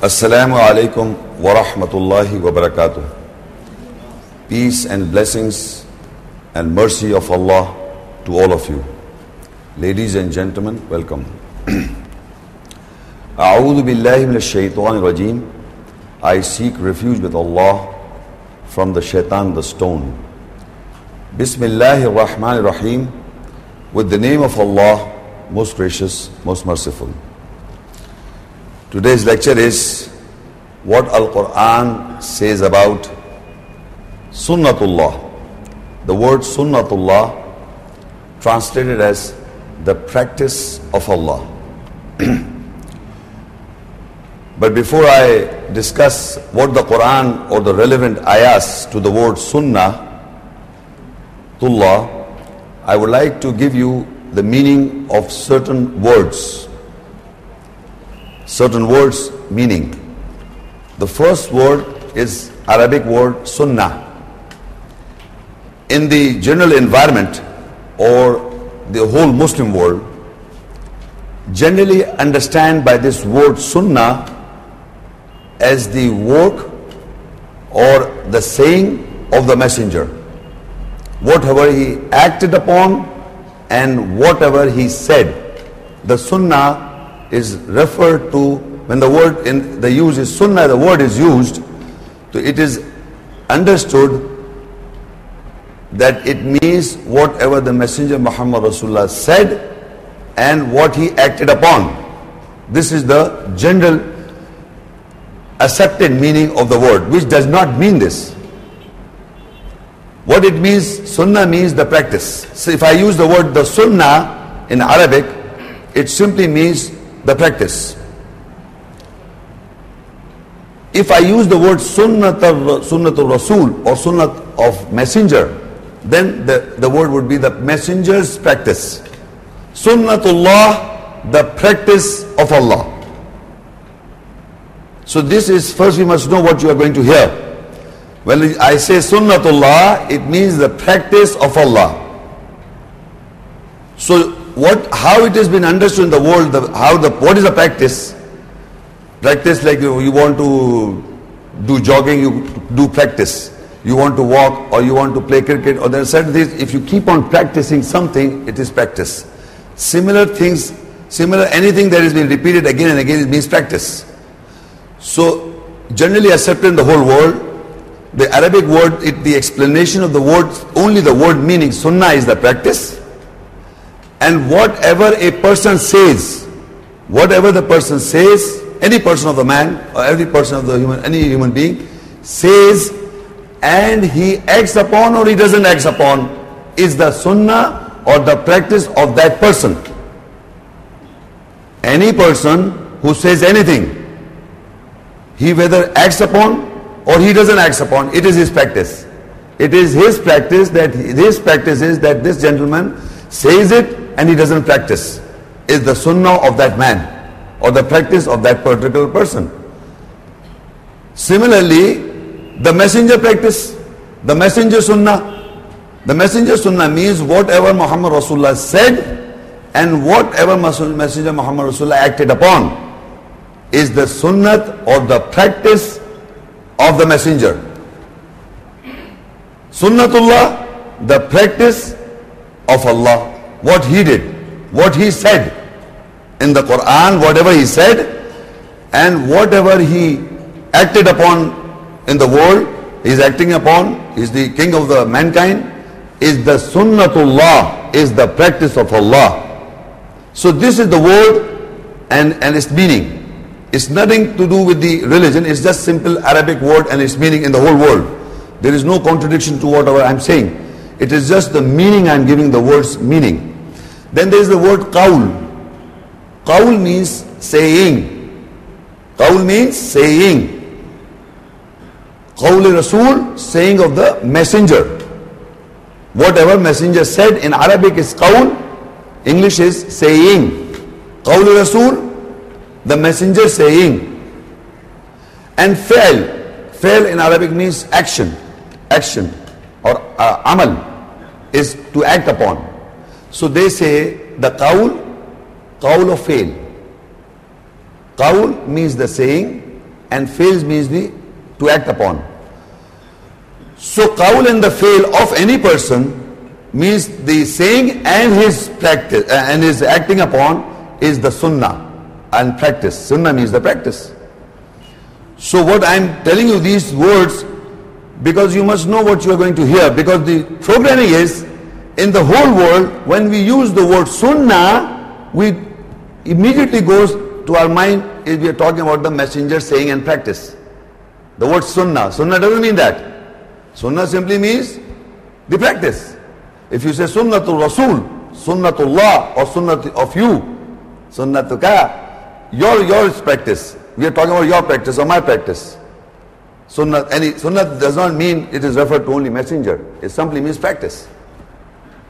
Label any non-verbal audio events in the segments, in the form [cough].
Assalamu wa rahmatullahi wa barakatuh. Peace and blessings and mercy of Allah to all of you. Ladies and gentlemen, welcome. [clears throat] A'udhu billahi minash shaitanir rajim. I seek refuge with Allah from the shaitan the stone. Bismillahir Rahmanir Rahim. With the name of Allah, most gracious, most merciful. Today's lecture is what Al Quran says about Sunnatullah. The word Sunnatullah translated as the practice of Allah. [clears throat] but before I discuss what the Quran or the relevant ayahs to the word Sunnah, Tullah, I would like to give you the meaning of certain words certain words meaning. The first word is Arabic word sunnah. In the general environment or the whole Muslim world, generally understand by this word sunnah as the work or the saying of the messenger. Whatever he acted upon and whatever he said, the sunnah is referred to when the word in the use is sunnah, the word is used, so it is understood that it means whatever the Messenger Muhammad Rasulullah said and what he acted upon. This is the general accepted meaning of the word, which does not mean this. What it means, sunnah means the practice. So if I use the word the sunnah in Arabic, it simply means the practice. If I use the word sunnat sunnatul rasul or sunnat of messenger, then the, the word would be the messenger's practice. Sunnatullah, the practice of Allah. So this is first we must know what you are going to hear. When I say sunnatullah, it means the practice of Allah. So what how it has been understood in the world, the, how the what is the practice? Practice like you, you want to do jogging, you do practice. You want to walk or you want to play cricket or there are certain things, if you keep on practicing something, it is practice. Similar things, similar anything that is being repeated again and again, it means practice. So generally accepted in the whole world, the Arabic word, it, the explanation of the word, only the word meaning sunnah is the practice. And whatever a person says, whatever the person says, any person of the man or every person of the human, any human being says and he acts upon or he doesn't act upon is the sunnah or the practice of that person. Any person who says anything, he whether acts upon or he doesn't act upon, it is his practice. It is his practice that his practice is that this gentleman says it and he doesn't practice. Is the sunnah of that man or the practice of that particular person. Similarly, the messenger practice, the messenger sunnah. The messenger sunnah means whatever Muhammad Rasulullah said and whatever messenger Muhammad Rasulullah acted upon is the sunnat or the practice of the messenger. Sunnatullah, the practice of Allah, what he did, what he said in the Quran, whatever he said, and whatever he acted upon in the world, is acting upon, is the king of the mankind, is the sunnatullah, is the practice of Allah. So this is the word and, and its meaning. It's nothing to do with the religion, it's just simple Arabic word and its meaning in the whole world. There is no contradiction to whatever I'm saying. It is just the meaning I'm giving the word's meaning. Then there is the word qaul. Qaul means saying. Qaul means saying. Qaul Rasul, saying of the messenger. Whatever messenger said in Arabic is qaul, English is saying. Qaul Rasul, the messenger saying. And fail, fail in Arabic means action, action or uh, amal is to act upon. So they say the qaul, qaul of fail. Qaul means the saying and fails means the to act upon. So qawl and the fail of any person means the saying and his practice uh, and his acting upon is the sunnah and practice. Sunnah means the practice. So what I'm telling you these words because you must know what you are going to hear because the programming is in the whole world when we use the word sunnah we immediately goes to our mind is we are talking about the messenger saying and practice. The word sunnah. Sunnah doesn't mean that. Sunnah simply means the practice. If you say sunnatul rasul, sunnatullah or sunnat of you, sunnatuka, your your practice. We are talking about your practice or my practice. Sunnah, any sunnah does not mean it is referred to only messenger. It simply means practice.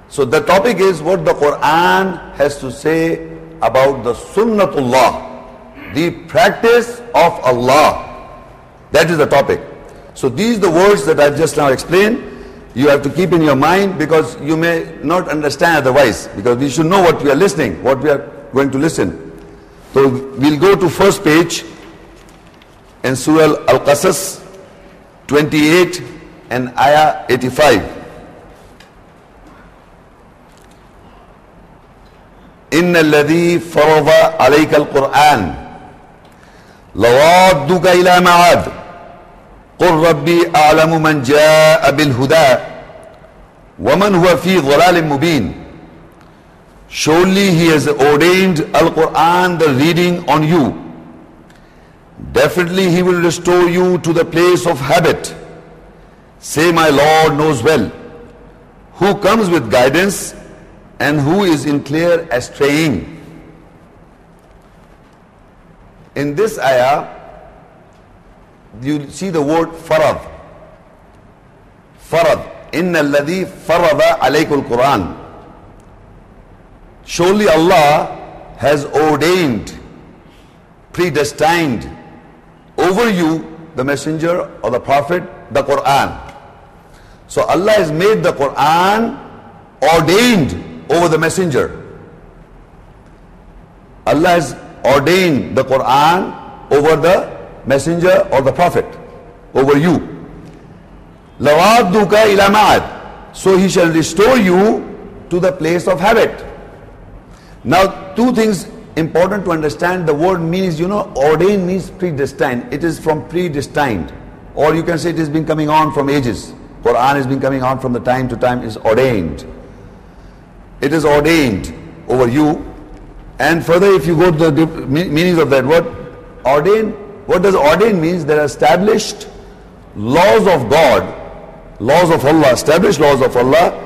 So the topic is what the Quran has to say about the sunnatullah, the practice of Allah. That is the topic. So these the words that I've just now explained. You have to keep in your mind because you may not understand otherwise. Because we should know what we are listening, what we are going to listen. So we'll go to first page in Surah Al-Qasas 28 and Ayah 85. إن الذي فرض عليك القرآن لرادك إلى معاد قل ربي أعلم من جاء بالهدى ومن هو في ضلال مبين Surely he has ordained Al-Quran the reading on you. Definitely he will restore you to the place of habit. Say my Lord knows well. Who comes with guidance and who is in clear astraying. In this ayah, you see the word farad. Farad. Inna alladhi farada alaykul Quran. Surely Allah has ordained, predestined over you the messenger or the prophet, the Quran. So Allah has made the Quran ordained over the messenger. Allah has ordained the Quran over the messenger or the prophet, over you. Lawaduka ilamad. So he shall restore you to the place of habit. Now, two things important to understand. The word means, you know, ordained means predestined. It is from predestined. Or you can say it has been coming on from ages. Quran has been coming on from the time to time is ordained. It is ordained over you. And further, if you go to the meanings of that word, ordained, what does ordain means? There are established laws of God, laws of Allah, established laws of Allah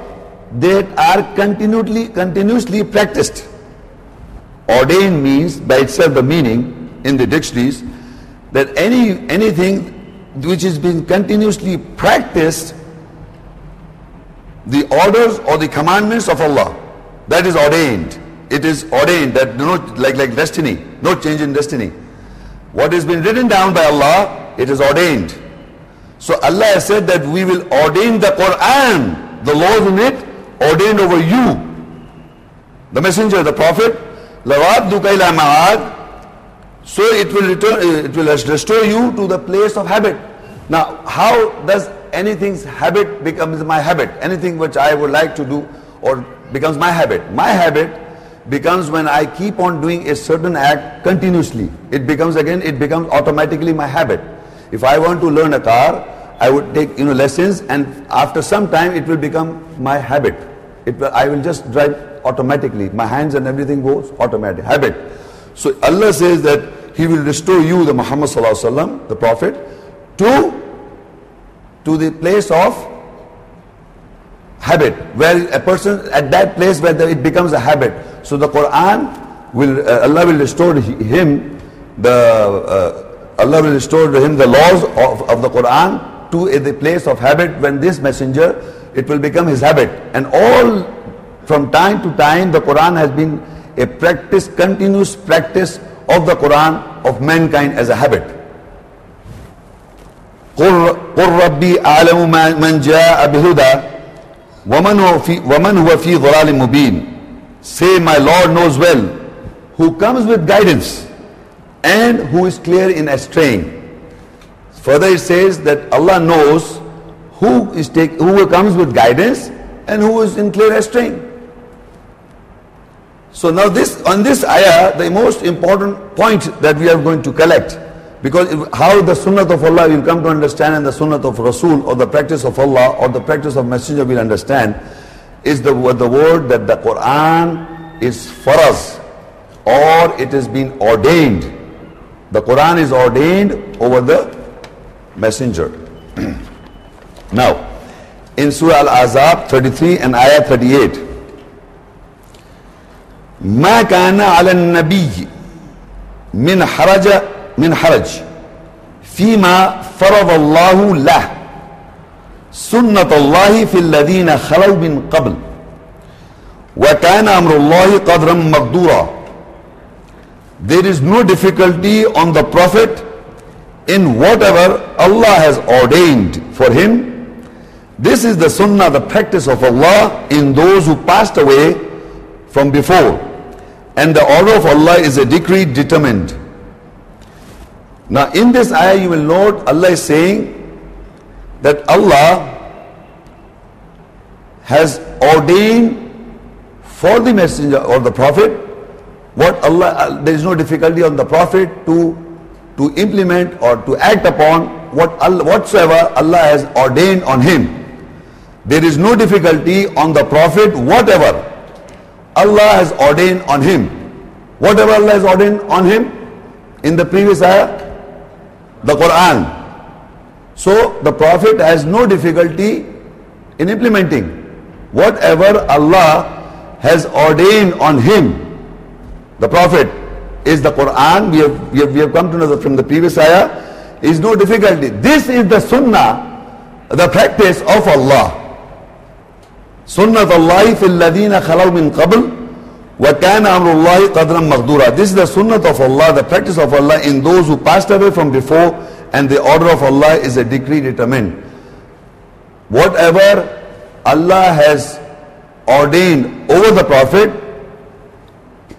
that are continually, continuously practiced. Ordained means by itself the meaning in the dictionaries that any anything which is being continuously practiced the orders or the commandments of Allah that is ordained. It is ordained that no, like, like destiny, no change in destiny. What has been written down by Allah, it is ordained. So Allah has said that we will ordain the Quran, the laws in it, ordained over you. The messenger, the prophet, so it will return, uh, it will restore you to the place of habit. Now, how does anything's habit becomes my habit? Anything which I would like to do or becomes my habit. My habit becomes when I keep on doing a certain act continuously. It becomes again, it becomes automatically my habit. If I want to learn a car, I would take you know lessons and after some time it will become my habit. It I will just drive automatically. My hands and everything goes automatic. Habit. So Allah says that He will restore you, the Muhammad Sallallahu the Prophet, to to the place of habit, where a person at that place where the, it becomes a habit. So the Quran will, uh, Allah will restore him the, uh, Allah will restore to him the laws of, of the Quran to a, the place of habit when this messenger, it will become his habit. And all from time to time the Quran has been a practice, continuous practice of the Quran of mankind as a habit. قل ربي أعلم من جاء بهدى وَمَنْ هُوَ فِي, وَمَنْ هُوَ فِي ضَلَالٍ مُبِينٍ Say, my Lord knows well, who comes with guidance and who is clear in straying. Further it says that Allah knows who is take, who comes with guidance and who is in clear astray. So now this on this ayah, the most important point that we are going to collect, because how the sunnah of Allah will come to understand and the sunnah of Rasul or the practice of Allah or the practice of Messenger will understand, is the, the word that the Quran is for us or it has been ordained. The Quran is ordained over the messenger. [clears throat] now, in Surah Al-Azab 33 and Ayah 38, ما كان على النبي من حرج من حرج فيما فرض الله له سنة الله في الذين خلوا من قبل وكان أمر الله قدرا مقدورا There is no difficulty on the Prophet in whatever Allah has ordained for him. This is the sunnah, the practice of Allah in those who passed away from before. And the order of Allah is a decree determined. Now in this ayah you will note Allah is saying that Allah has ordained for the messenger or the prophet what Allah uh, there is no difficulty on the prophet to to implement or to act upon what whatsoever Allah has ordained on him there is no difficulty on the prophet whatever Allah has ordained on him whatever Allah has ordained on him in the previous ayah the Quran so the prophet has no difficulty in implementing whatever Allah has ordained on him the Prophet is the Quran. We have, we have, we have come to know from the previous ayah. Is no difficulty. This is the sunnah, the practice of Allah. Sunnat Allah fil ladina khalaw min qabl wa kana amrullahi qadran maghdura. This is the sunnah of Allah, the practice of Allah in those who passed away from before and the order of Allah is a decree determined. Whatever Allah has ordained over the Prophet,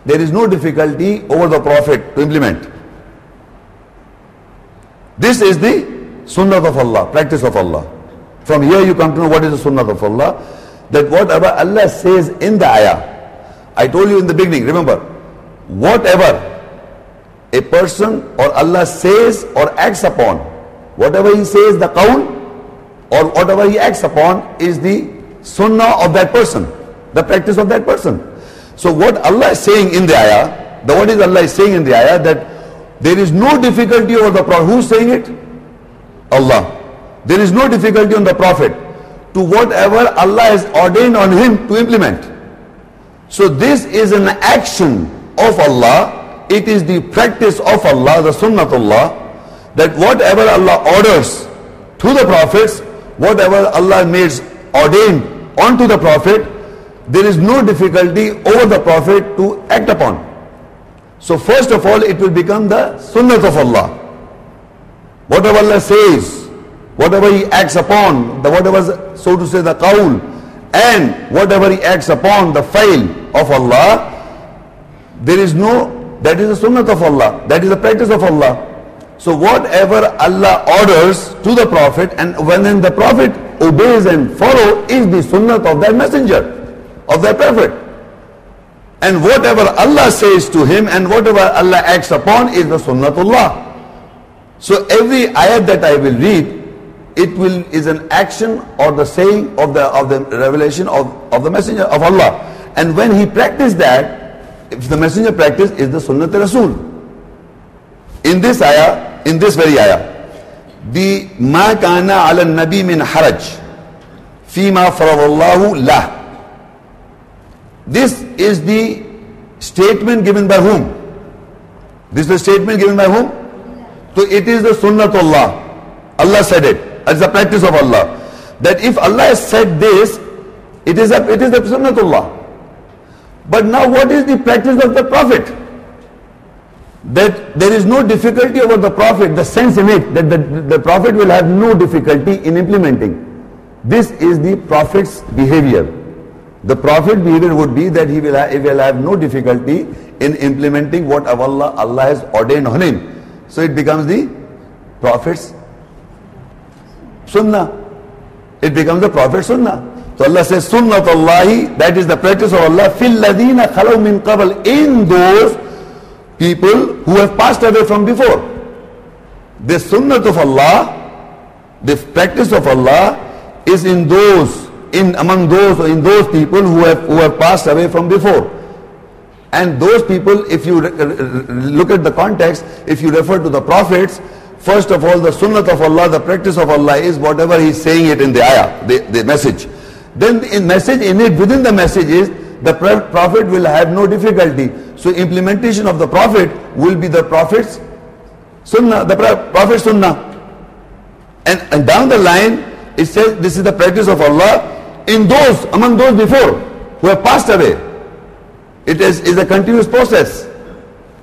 there is no difficulty over the Prophet to implement. This is the sunnah of Allah, practice of Allah. From here you come to know what is the sunnah of Allah. That whatever Allah says in the ayah, I told you in the beginning, remember, whatever a person or Allah says or acts upon, whatever he says, the qawl, or whatever he acts upon is the sunnah of that person, the practice of that person. So what Allah is saying in the ayah, the what is Allah is saying in the ayah that there is no difficulty over the Prophet. Who's saying it? Allah. There is no difficulty on the Prophet to whatever Allah has ordained on him to implement. So this is an action of Allah. It is the practice of Allah, the Allah, that whatever Allah orders to the prophets, whatever Allah makes ordained onto the prophet, there is no difficulty over the Prophet to act upon. So first of all, it will become the sunnah of Allah. Whatever Allah says, whatever He acts upon, the whatever, so to say, the qawl, and whatever He acts upon, the file of Allah, there is no, that is the sunnah of Allah, that is the practice of Allah. So whatever Allah orders to the Prophet, and when then the Prophet obeys and follow, is the sunnah of that messenger of their prophet. And whatever Allah says to him and whatever Allah acts upon is the sunnatullah. So every ayat that I will read, it will is an action or the saying of the of the revelation of, of the messenger of Allah. And when he practiced that, if the messenger practiced is the sunnat rasul. In this ayah, in this very ayah, the ma kana ala nabi min haraj fima faradallahu lah this is the statement given by whom? This is the statement given by whom? So it is the sunnatullah. Allah said it. It's the practice of Allah. That if Allah has said this, it is, a, it is the sunnatullah. But now what is the practice of the Prophet? That there is no difficulty over the Prophet, the sense in it, that the, the Prophet will have no difficulty in implementing. This is the Prophet's behavior. The Prophet behavior would be that he will, have, he will have no difficulty in implementing what Allah, Allah has ordained on him. So it becomes the Prophet's sunnah. It becomes the Prophet sunnah. So Allah says, Sunnatullahi, that is the practice of Allah, fil ladina khalaw min qabl, in those people who have passed away from before. The sunnah of Allah, the practice of Allah is in those, in among those, or in those people who have, who have passed away from before. And those people, if you look at the context, if you refer to the prophets, first of all, the sunnah of Allah, the practice of Allah is whatever He's saying it in the ayah, the, the message. Then in message in it, within the message is the prophet will have no difficulty. So implementation of the prophet will be the prophet's sunnah, the prophet sunnah. And, and down the line, it says this is the practice of Allah in those, among those before, who have passed away. It is, is a continuous process.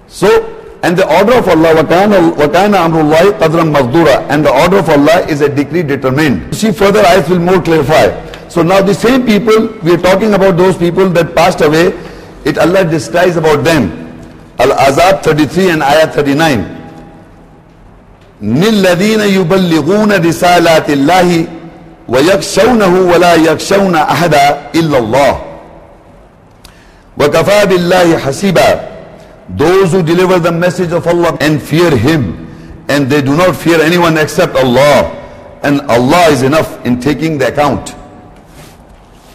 So, and the order of Allah, وَكَانَ أَمْرُ اللَّهِ قَدْرًا مَغْدُورًا And the order of Allah is a decree determined. See further ayats will more clarify. So now the same people, we are talking about those people that passed away, it Allah describes about them. Al-Azab 33 and Ayah 39. للذين يبلغون رسالات الله ويخشونه ولا يخشون أحدا إلا الله وكفى بالله حسيبا those who deliver the message of Allah and fear him and they do not fear anyone except Allah and Allah is enough in taking the account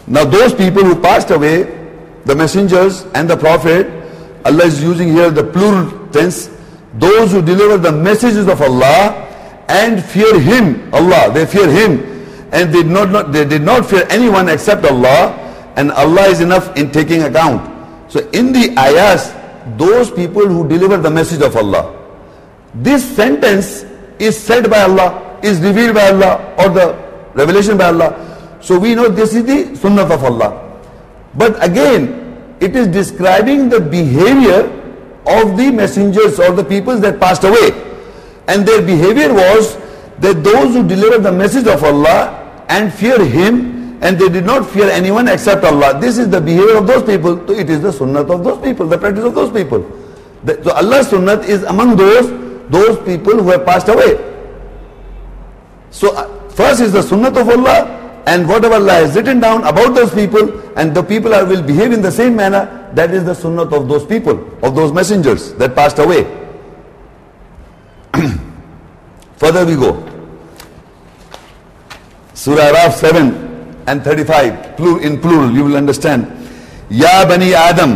now those people who passed away, the messengers and the prophet, Allah is using here the plural tense, those who deliver the messages of Allah and fear Him, Allah, they fear Him and they did not, not, they did not fear anyone except Allah and Allah is enough in taking account. So in the ayahs, those people who deliver the message of Allah, this sentence is said by Allah, is revealed by Allah or the revelation by Allah. So we know this is the sunnah of Allah. But again, it is describing the behavior of the messengers or the people that passed away. And their behavior was that those who deliver the message of Allah and fear Him and they did not fear anyone except Allah. This is the behavior of those people. So it is the sunnah of those people, the practice of those people. So Allah's sunnah is among those, those people who have passed away. So uh, first is the sunnah of Allah and whatever Allah has written down about those people and the people are, will behave in the same manner, that is the sunnah of those people, of those messengers that passed away. [clears throat] Further we go. Surah Araf 7 and 35 in plural you will understand ya bani adam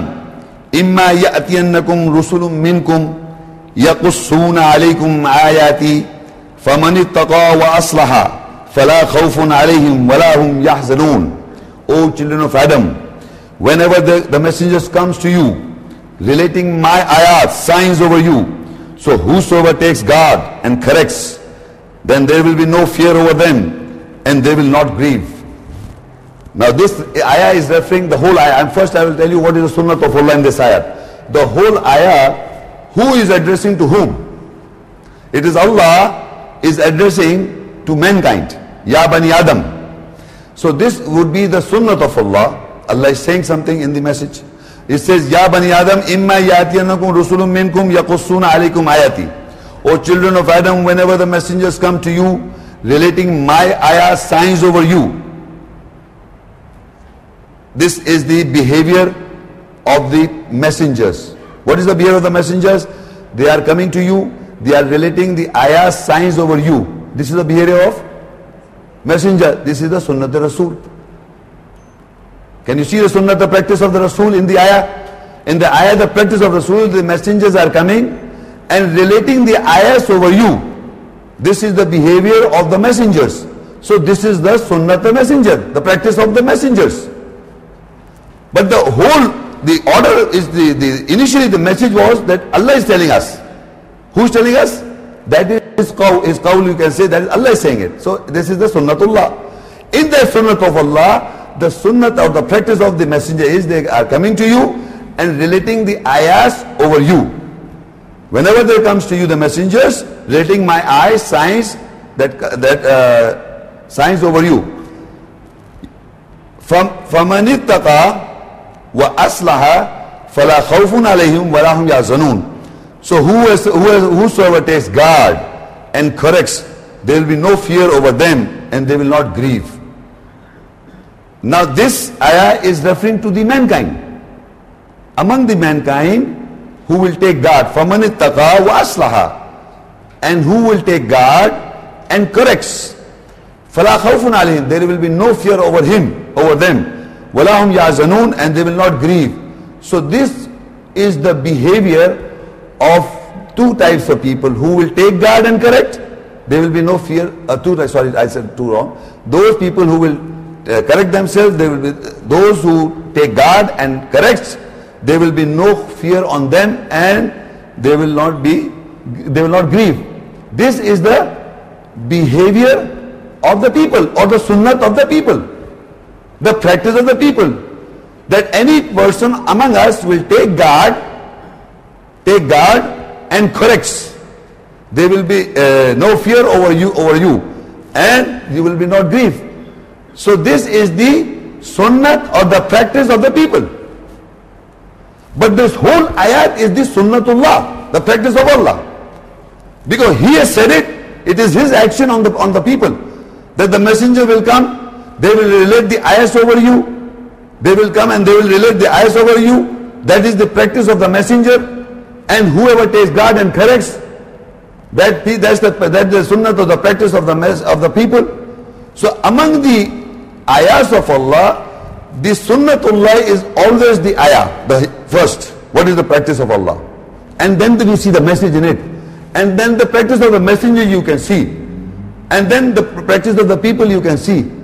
imma ya'tiyannakum rusulun minkum yaqussuna alaykum ayati faman ittaqa wa aslaha fala khawfun alayhim wala hum yahzanun o children of adam whenever the, the messengers comes to you relating my ayat signs over you so whosoever takes God and corrects, then there will be no fear over them and they will not grieve. Now this ayah is referring the whole ayah. And first I will tell you what is the sunnah of Allah in this ayah. The whole ayah, who is addressing to whom? It is Allah is addressing to mankind. Ya Bani Adam. So this would be the sunnah of Allah. Allah is saying something in the message. It says, Ya Bani Adam, imma yatiyanakum rusulun minkum yaqussuna alaykum ayati. O children of Adam, whenever the messengers come to you, relating my ayah signs over you. This is the behavior of the messengers. What is the behavior of the messengers? They are coming to you, they are relating the ayah signs over you. This is the behavior of messenger. This is the sunnah of Rasul. Can you see the sunnah, the practice of the Rasul in the ayah? In the ayah, the practice of Rasul, the messengers are coming and relating the ayahs over you. This is the behavior of the messengers. So this is the sunnah the messenger, the practice of the messengers. But the whole, the order is the, the initially the message was that Allah is telling us. Who's telling us? That is qawl, is you can say that Allah is saying it. So this is the sunnatullah. In the sunnah of Allah, the sunnah or the practice of the messenger is they are coming to you and relating the ayahs over you. Whenever there comes to you the messengers, relating my eyes, signs that that uh, signs over you. From famanittaqa wa aslaha fala khawfun alayhim wa lahum yazanun. So who is, who is, whosoever takes guard and corrects, there will be no fear over them and they will not grieve. Now this ayah is referring to the mankind. Among the mankind who will take guard, فَمَنِ اتَّقَى وَأَصْلَحَ And who will take guard and corrects. فَلَا خَوْفٌ عَلَيْهِمْ There will be no fear over him, over them. وَلَا هُمْ يَعْزَنُونَ And they will not grieve. So this is the behavior of two types of people who will take guard and correct. There will be no fear. Uh, two, sorry, I said two wrong. Those people who will uh, correct themselves, they will be those who take guard and corrects. There will be no fear on them, and they will not be, they will not grieve. This is the behavior of the people or the sunnat of the people, the practice of the people. That any person among us will take guard, take guard and corrects. There will be uh, no fear over you, over you, and you will be not grieve. So this is the sunnat or the practice of the people. But this whole ayat is the sunnatullah, the practice of Allah. Because He has said it, it is His action on the, on the people. That the messenger will come, they will relate the ayahs over you, they will come and they will relate the ayahs over you. That is the practice of the messenger. And whoever takes guard and corrects, that, that's the, that's the sunnah of the practice of the, of the people. So among the ayahs of Allah, the sunnatullah is always the ayah, the first. What is the practice of Allah? And then you see the message in it. And then the practice of the messenger you can see. And then the practice of the people you can see.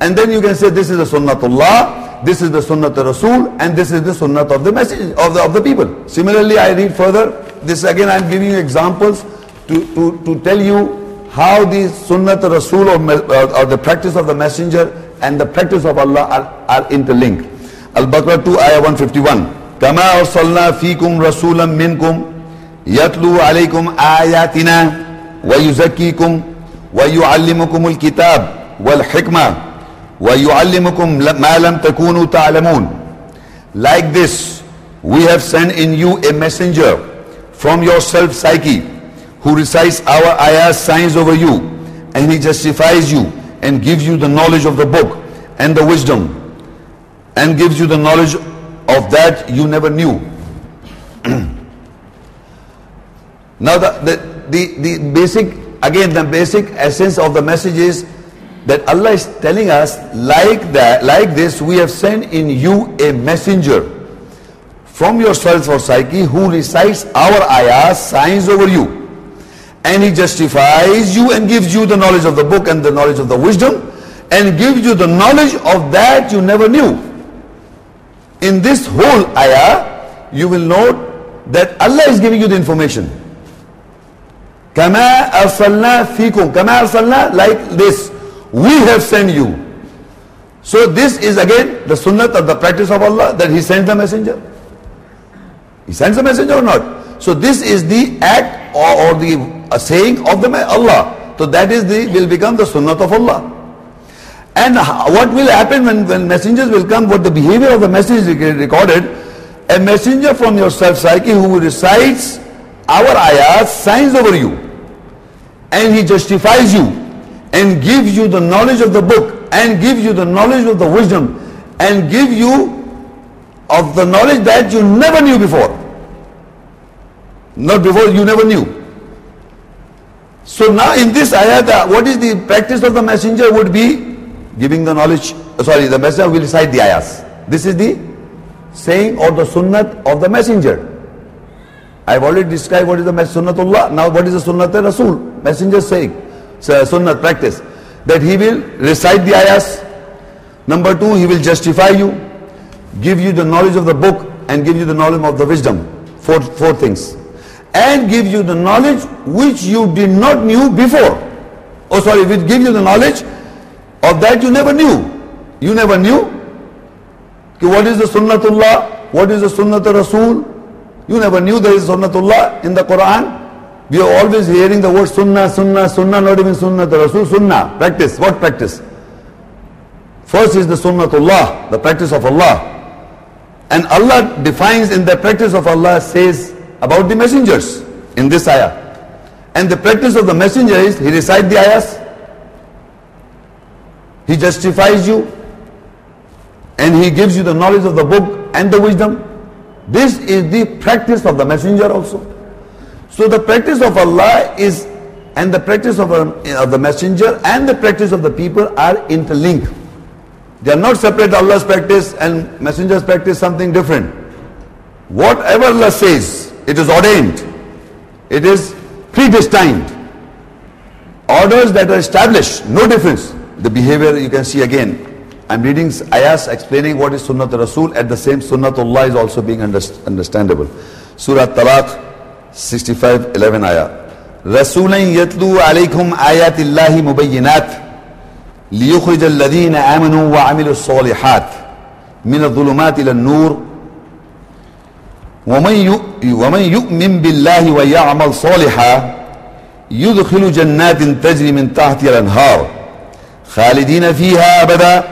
And then you can say this is the sunnatullah, this is the sunnat rasul, and this is the sunnat of the message of the, of the people. Similarly, I read further. This again I am giving you examples to, to, to tell you how the sunnat rasul or, or the practice of the messenger and the practice of Allah are, are interlinked. Al-Baqarah 2 ayah 151. كما أرسلنا فيكم رسولا منكم يتلو عليكم آياتنا ويزكيكم ويعلمكم الكتاب والحكمة ويعلمكم ما لم تكونوا تعلمون Like this, we have sent in you a messenger from your self-psyche who recites our ayahs signs over you and he justifies you and gives you the knowledge of the book and the wisdom and gives you the knowledge of that you never knew. [clears throat] now the, the, the, the basic, again the basic essence of the message is that Allah is telling us like that, like this, we have sent in you a messenger from yourself or psyche who recites our ayahs, signs over you and he justifies you and gives you the knowledge of the book and the knowledge of the wisdom and gives you the knowledge of that you never knew. In this whole ayah, you will note that Allah is giving you the information. Kama arsalna fikum. Kama arsalna like this. We have sent you. So this is again the sunnah of the practice of Allah that He sends the messenger. He sends the messenger or not? So this is the act or, or the saying of the Allah. So that is the will become the sunnah of Allah. And what will happen when, when messengers will come, what the behavior of the message is recorded, a messenger from your self-psyche who recites our ayahs, signs over you. And he justifies you and gives you the knowledge of the book and gives you the knowledge of the wisdom and give you of the knowledge that you never knew before. Not before you never knew. So now in this ayah, what is the practice of the messenger would be giving the knowledge, uh, sorry, the messenger will recite the ayahs. This is the saying or the sunnat of the messenger. I have already described what is the sunnatullah. Now what is the sunnat rasul? Messenger saying, so sunnat practice. That he will recite the ayahs. Number two, he will justify you, give you the knowledge of the book and give you the knowledge of the wisdom. Four, four things and give you the knowledge which you did not knew before. Oh sorry, which give you the knowledge of that you never knew. You never knew. What is the sunnatullah? What is the sunnat rasul? You never knew there is sunnatullah in the Quran. We are always hearing the word sunnah, sunnah, sunnah, not even sunnat rasul, sunnah. Practice. What practice? First is the sunnatullah, the practice of Allah. And Allah defines in the practice of Allah says about the messengers in this ayah. And the practice of the messenger is he recite the ayahs, he justifies you, and he gives you the knowledge of the book and the wisdom. This is the practice of the messenger also. So the practice of Allah is, and the practice of, um, of the messenger and the practice of the people are interlinked. They are not separate Allah's practice and messenger's practice something different. Whatever Allah says, it is ordained. It is predestined. Orders that are established, no difference. The behavior you can see again. I'm reading ayahs explaining what is Sunnat Rasul. At the same Sunnatullah is also being underst- understandable. Surah Talaq 65, 11 ayah. رسولا يتلو عليكم آيات الله مبينات ليخرج الذين آمنوا وعملوا الصالحات من الظلمات إلى النور ومن ومن يؤمن بالله ويعمل صالحا يدخل جنات تجري من تحتها الأنهار. خالدين فيها أبدا.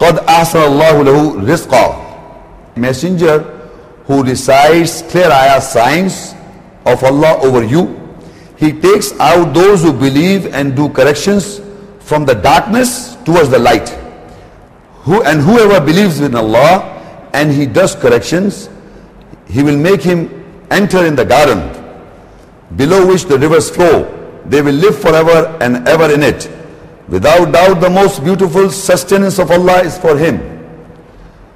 قد أحسن الله له رزقا. Messenger who recites clear ayah signs of Allah over you he takes out those who believe and do corrections from the darkness towards the light who and whoever believes in Allah and he does corrections he will make him enter in the garden below which the rivers flow. They will live forever and ever in it. Without doubt, the most beautiful sustenance of Allah is for him.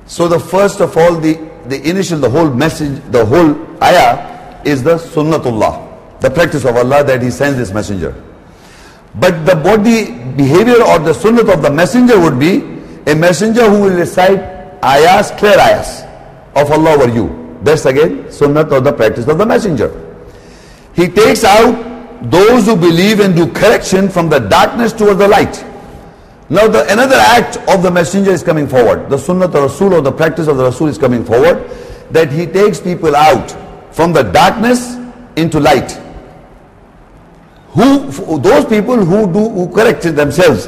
So the first of all, the, the initial, the whole message, the whole ayah is the sunnatullah, the practice of Allah that He sends His messenger. But the body behavior or the sunnat of the messenger would be a messenger who will recite ayahs, clear ayahs of Allah over you. That's again sunnat or the practice of the messenger. He takes out those who believe and do correction from the darkness towards the light. Now the another act of the messenger is coming forward. The sunnah or Rasul or the practice of the Rasul is coming forward that he takes people out from the darkness into light. Who those people who do who correct themselves,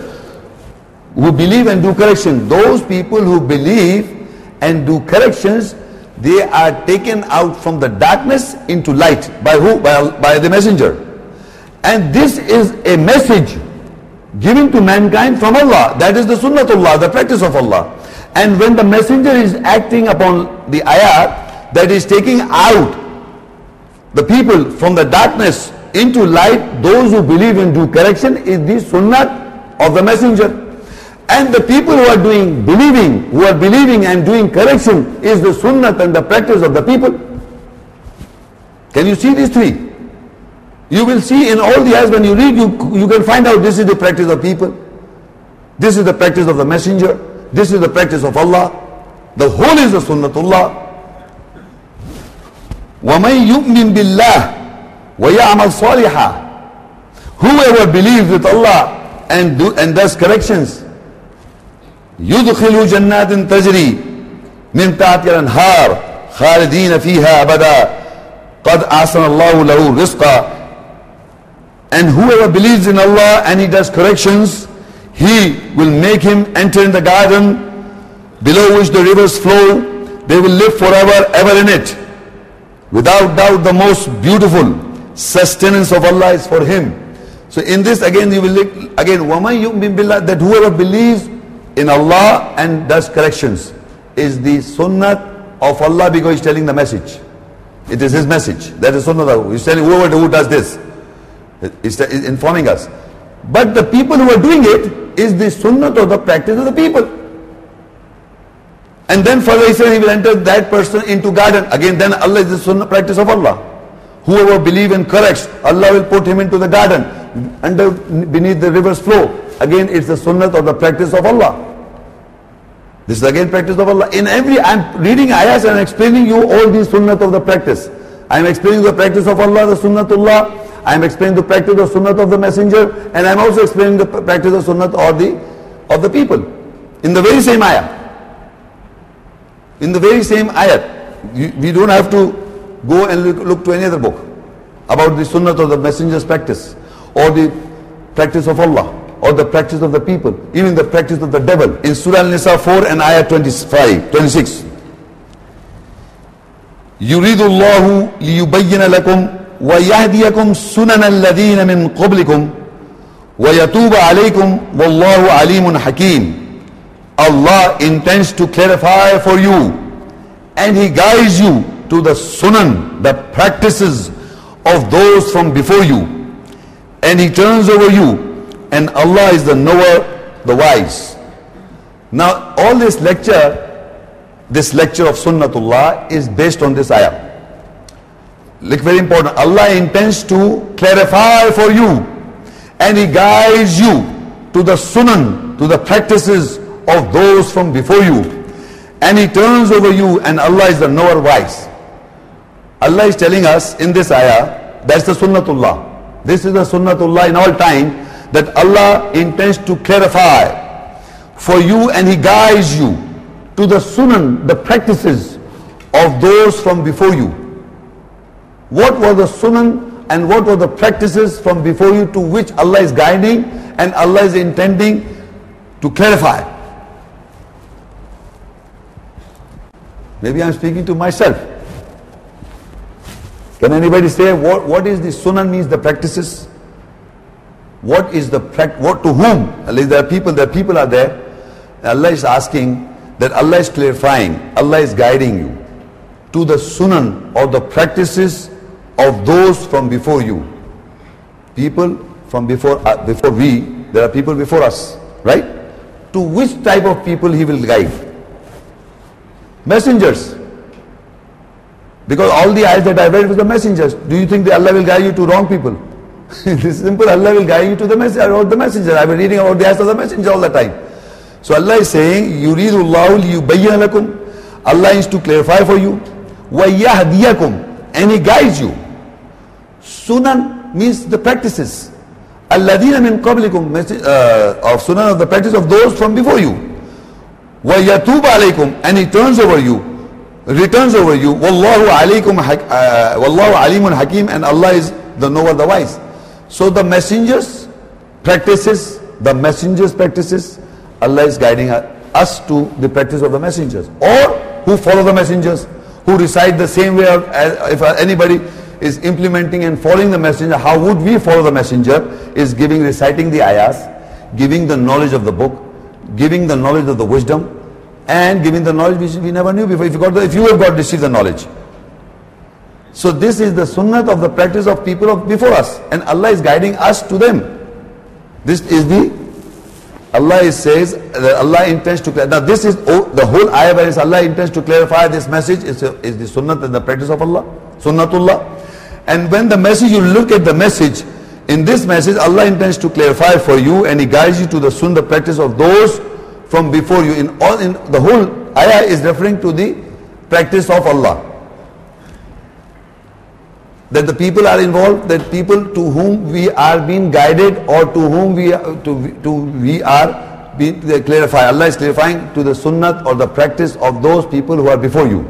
who believe and do correction, those people who believe and do corrections, they are taken out from the darkness into light. By who? By, by the messenger. And this is a message given to mankind from Allah. That is the sunnatullah, the practice of Allah. And when the messenger is acting upon the ayah that is taking out the people from the darkness into light, those who believe and do correction is the sunnah of the messenger. And the people who are doing believing, who are believing and doing correction is the sunnah and the practice of the people. Can you see these three? You will see in all the ayahs when you read, you, you can find out this is the practice of people. This is the practice of the messenger. This is the practice of Allah. The whole is the sunnatullah. وَمَن يُؤْمِن بِاللَّهِ وَيَعْمَلْ صَالِحًا Whoever believes with Allah and, do, and does corrections, يُدْخِلُ جَنَّاتٍ تَجْرِي مِن تَحْتِهَا الْأَنْهَارُ خَالِدِينَ فِيهَا أَبَدًا قَدْ أَحْسَنَ اللَّهُ لَهُ رِزْقًا and whoever believes in Allah and he does corrections, He will make him enter in the garden below which the rivers flow. They will live forever, ever in it. Without doubt, the most beautiful sustenance of Allah is for him. So in this again, you will look, again, وَمَنْ يُؤْمِن بِاللَّهِ that whoever believes in Allah and does corrections is the sunnah of Allah because he's telling the message. It is his message. That is sunnah. He's telling whoever who does this. Is informing us. But the people who are doing it is the sunnah or the practice of the people. And then further he said he will enter that person into garden. Again then Allah is the sunnah practice of Allah. Whoever believe and corrects, Allah will put him into the garden under beneath the river's flow. Again it's the sunnah or the practice of Allah. This is again practice of Allah. In every, I'm reading ayahs and explaining you all these sunnah of the practice. I'm explaining the practice of Allah, the sunnatullah. I'm explaining the practice of sunnah of the messenger and I'm also explaining the practice of sunnah or the of the people. In the very same ayah In the very same ayat. We don't have to go and look, look to any other book about the sunnah of the messenger's practice or the practice of Allah or the practice of the people, even the practice of the devil. In Surah Al-Nisa 4 and ayah 25, 26. يريد الله ليبين لكم وَيَهْدِيَكُمْ سُنَنَ الَّذِينَ مِنْ قَبْلِكُمْ وَيَتُوبَ عَلَيْكُمْ وَاللَّهُ عَلِيمٌ حَكِيمٌ Allah intends to clarify for you and He guides you to the sunan, the practices of those from before you. And He turns over you and Allah is the knower, the wise. Now all this lecture, this lecture of Sunnatullah is based on this ayah. Look very important. Allah intends to clarify for you and He guides you to the sunan, to the practices of those from before you. And He turns over you and Allah is the knower wise. Allah is telling us in this ayah, that's the sunnatullah. This is the sunnatullah in all time that Allah intends to clarify for you and He guides you to the sunan, the practices of those from before you. What were the sunan and what were the practices from before you to which Allah is guiding and Allah is intending to clarify. Maybe I'm speaking to myself. Can anybody say what, what is the sunan means the practices? What is the what to whom? There are people, there are people are there. Allah is asking that Allah is clarifying, Allah is guiding you to the sunan or the practices of those from before you. People from before uh, before we, there are people before us, right? To which type of people he will guide? Messengers. Because all the ayahs that I read was the messengers. Do you think that Allah will guide you to wrong people? [laughs] it's simple. Allah will guide you to the messenger or the messenger. I've been reading about the ayahs of the messenger all the time. So Allah is saying, يُرِيدُ اللَّهُ لِيُبَيِّنَ لَكُمْ Allah is to clarify for you. وَيَهْدِيَكُمْ And He guides you. Sunan means the practices. الَّذِينَ مِنْ قَبْلِكُمْ uh, Of sunan of the practice of those from before you. وَيَتُوبَ عَلَيْكُمْ And He turns over you, returns over you. وَاللَّهُ عَلَيْكُمْ uh, وَاللَّهُ عَلِيمٌ حَكِيمٌ And Allah is the knower, the wise. So the messengers practices, the messengers practices, Allah is guiding us to the practice of the messengers. Or who follow the messengers, who recite the same way as if anybody is implementing and following the messenger, how would we follow the messenger? Is giving, reciting the ayahs, giving the knowledge of the book, giving the knowledge of the wisdom, and giving the knowledge which we never knew before. If you got the, if you have got received the knowledge. So this is the sunnah of the practice of people of before us, and Allah is guiding us to them. This is the Allah says that Allah intends to. Now this is oh, the whole ayah where Allah intends to clarify this message is, is the sunnah and the practice of Allah, sunnatullah. And when the message, you look at the message, in this message, Allah intends to clarify for you and He guides you to the sunnah practice of those from before you. In all, in the whole ayah is referring to the practice of Allah. That the people are involved, that people to whom we are being guided or to whom we are, to, to we are being clarify. Allah is clarifying to the sunnah or the practice of those people who are before you.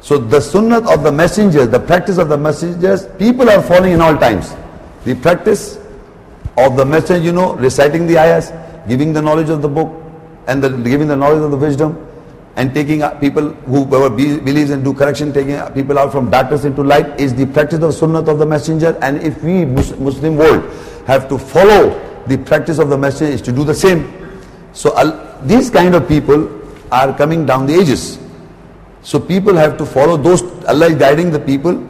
So the sunnah of the messengers, the practice of the messengers, people are following in all times. The practice of the message, you know, reciting the ayahs, giving the knowledge of the book, and the, giving the knowledge of the wisdom, and taking people who believes and do correction, taking people out from darkness into light, is the practice of sunnah of the messenger. And if we Muslim world have to follow the practice of the messenger, is to do the same. So these kind of people are coming down the ages. So people have to follow those, Allah is guiding the people,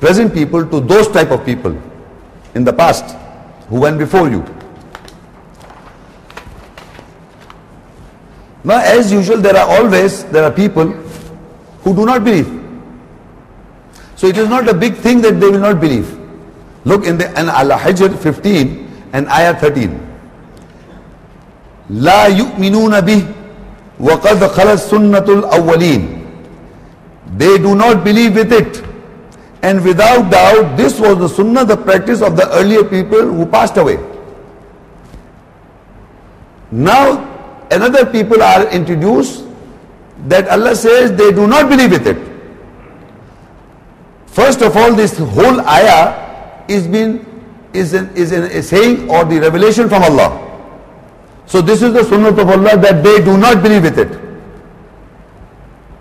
present people to those type of people in the past who went before you. Now as usual there are always, there are people who do not believe. So it is not a big thing that they will not believe. Look in the in Al-Hijr 15 and Ayah 13. لا يؤمنون به وقد خلت سنة الأولين they do not believe with it. And without doubt, this was the sunnah, the practice of the earlier people who passed away. Now, another people are introduced that Allah says they do not believe with it. First of all, this whole ayah is been is an, is a saying or the revelation from Allah. So this is the sunnah of Allah that they do not believe with it.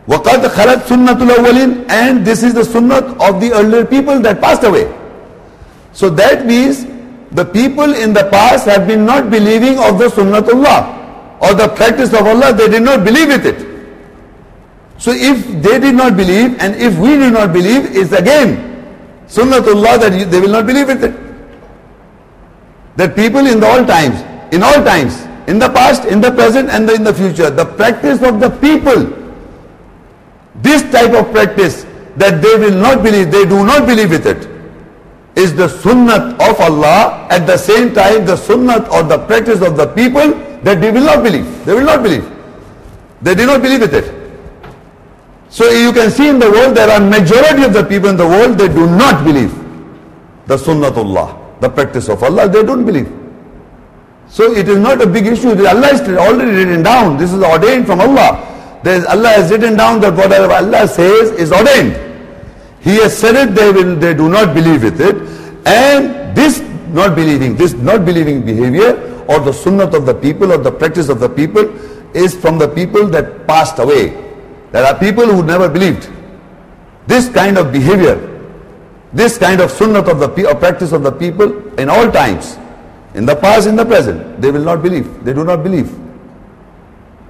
وَقَدْ خَلَتْ سُنَّةُ الْأَوَّلِينَ And this is the sunnah of the earlier people that passed away. So that means the people in the past have been not believing of the Sunnatullah or the practice of Allah, they did not believe with it. So if they did not believe and if we do not believe, it's again Sunnatullah that they will not believe with it. That people in all times, in all times, in the past, in the present and in the future, the practice of the people, this type of practice that they will not believe, they do not believe with it, is the sunnat of Allah at the same time the sunnat or the practice of the people that they will not believe. They will not believe. They do not believe with it. So you can see in the world there are majority of the people in the world they do not believe the sunnatullah, the practice of Allah, they don't believe. So it is not a big issue. Allah is already written down. This is ordained from Allah. There is, Allah has written down that whatever Allah says is ordained. He has said it, they will they do not believe with it. And this not believing, this not believing behavior or the sunnah of the people or the practice of the people is from the people that passed away. There are people who never believed. This kind of behavior, this kind of sunnah of the or practice of the people in all times, in the past, in the present, they will not believe. They do not believe.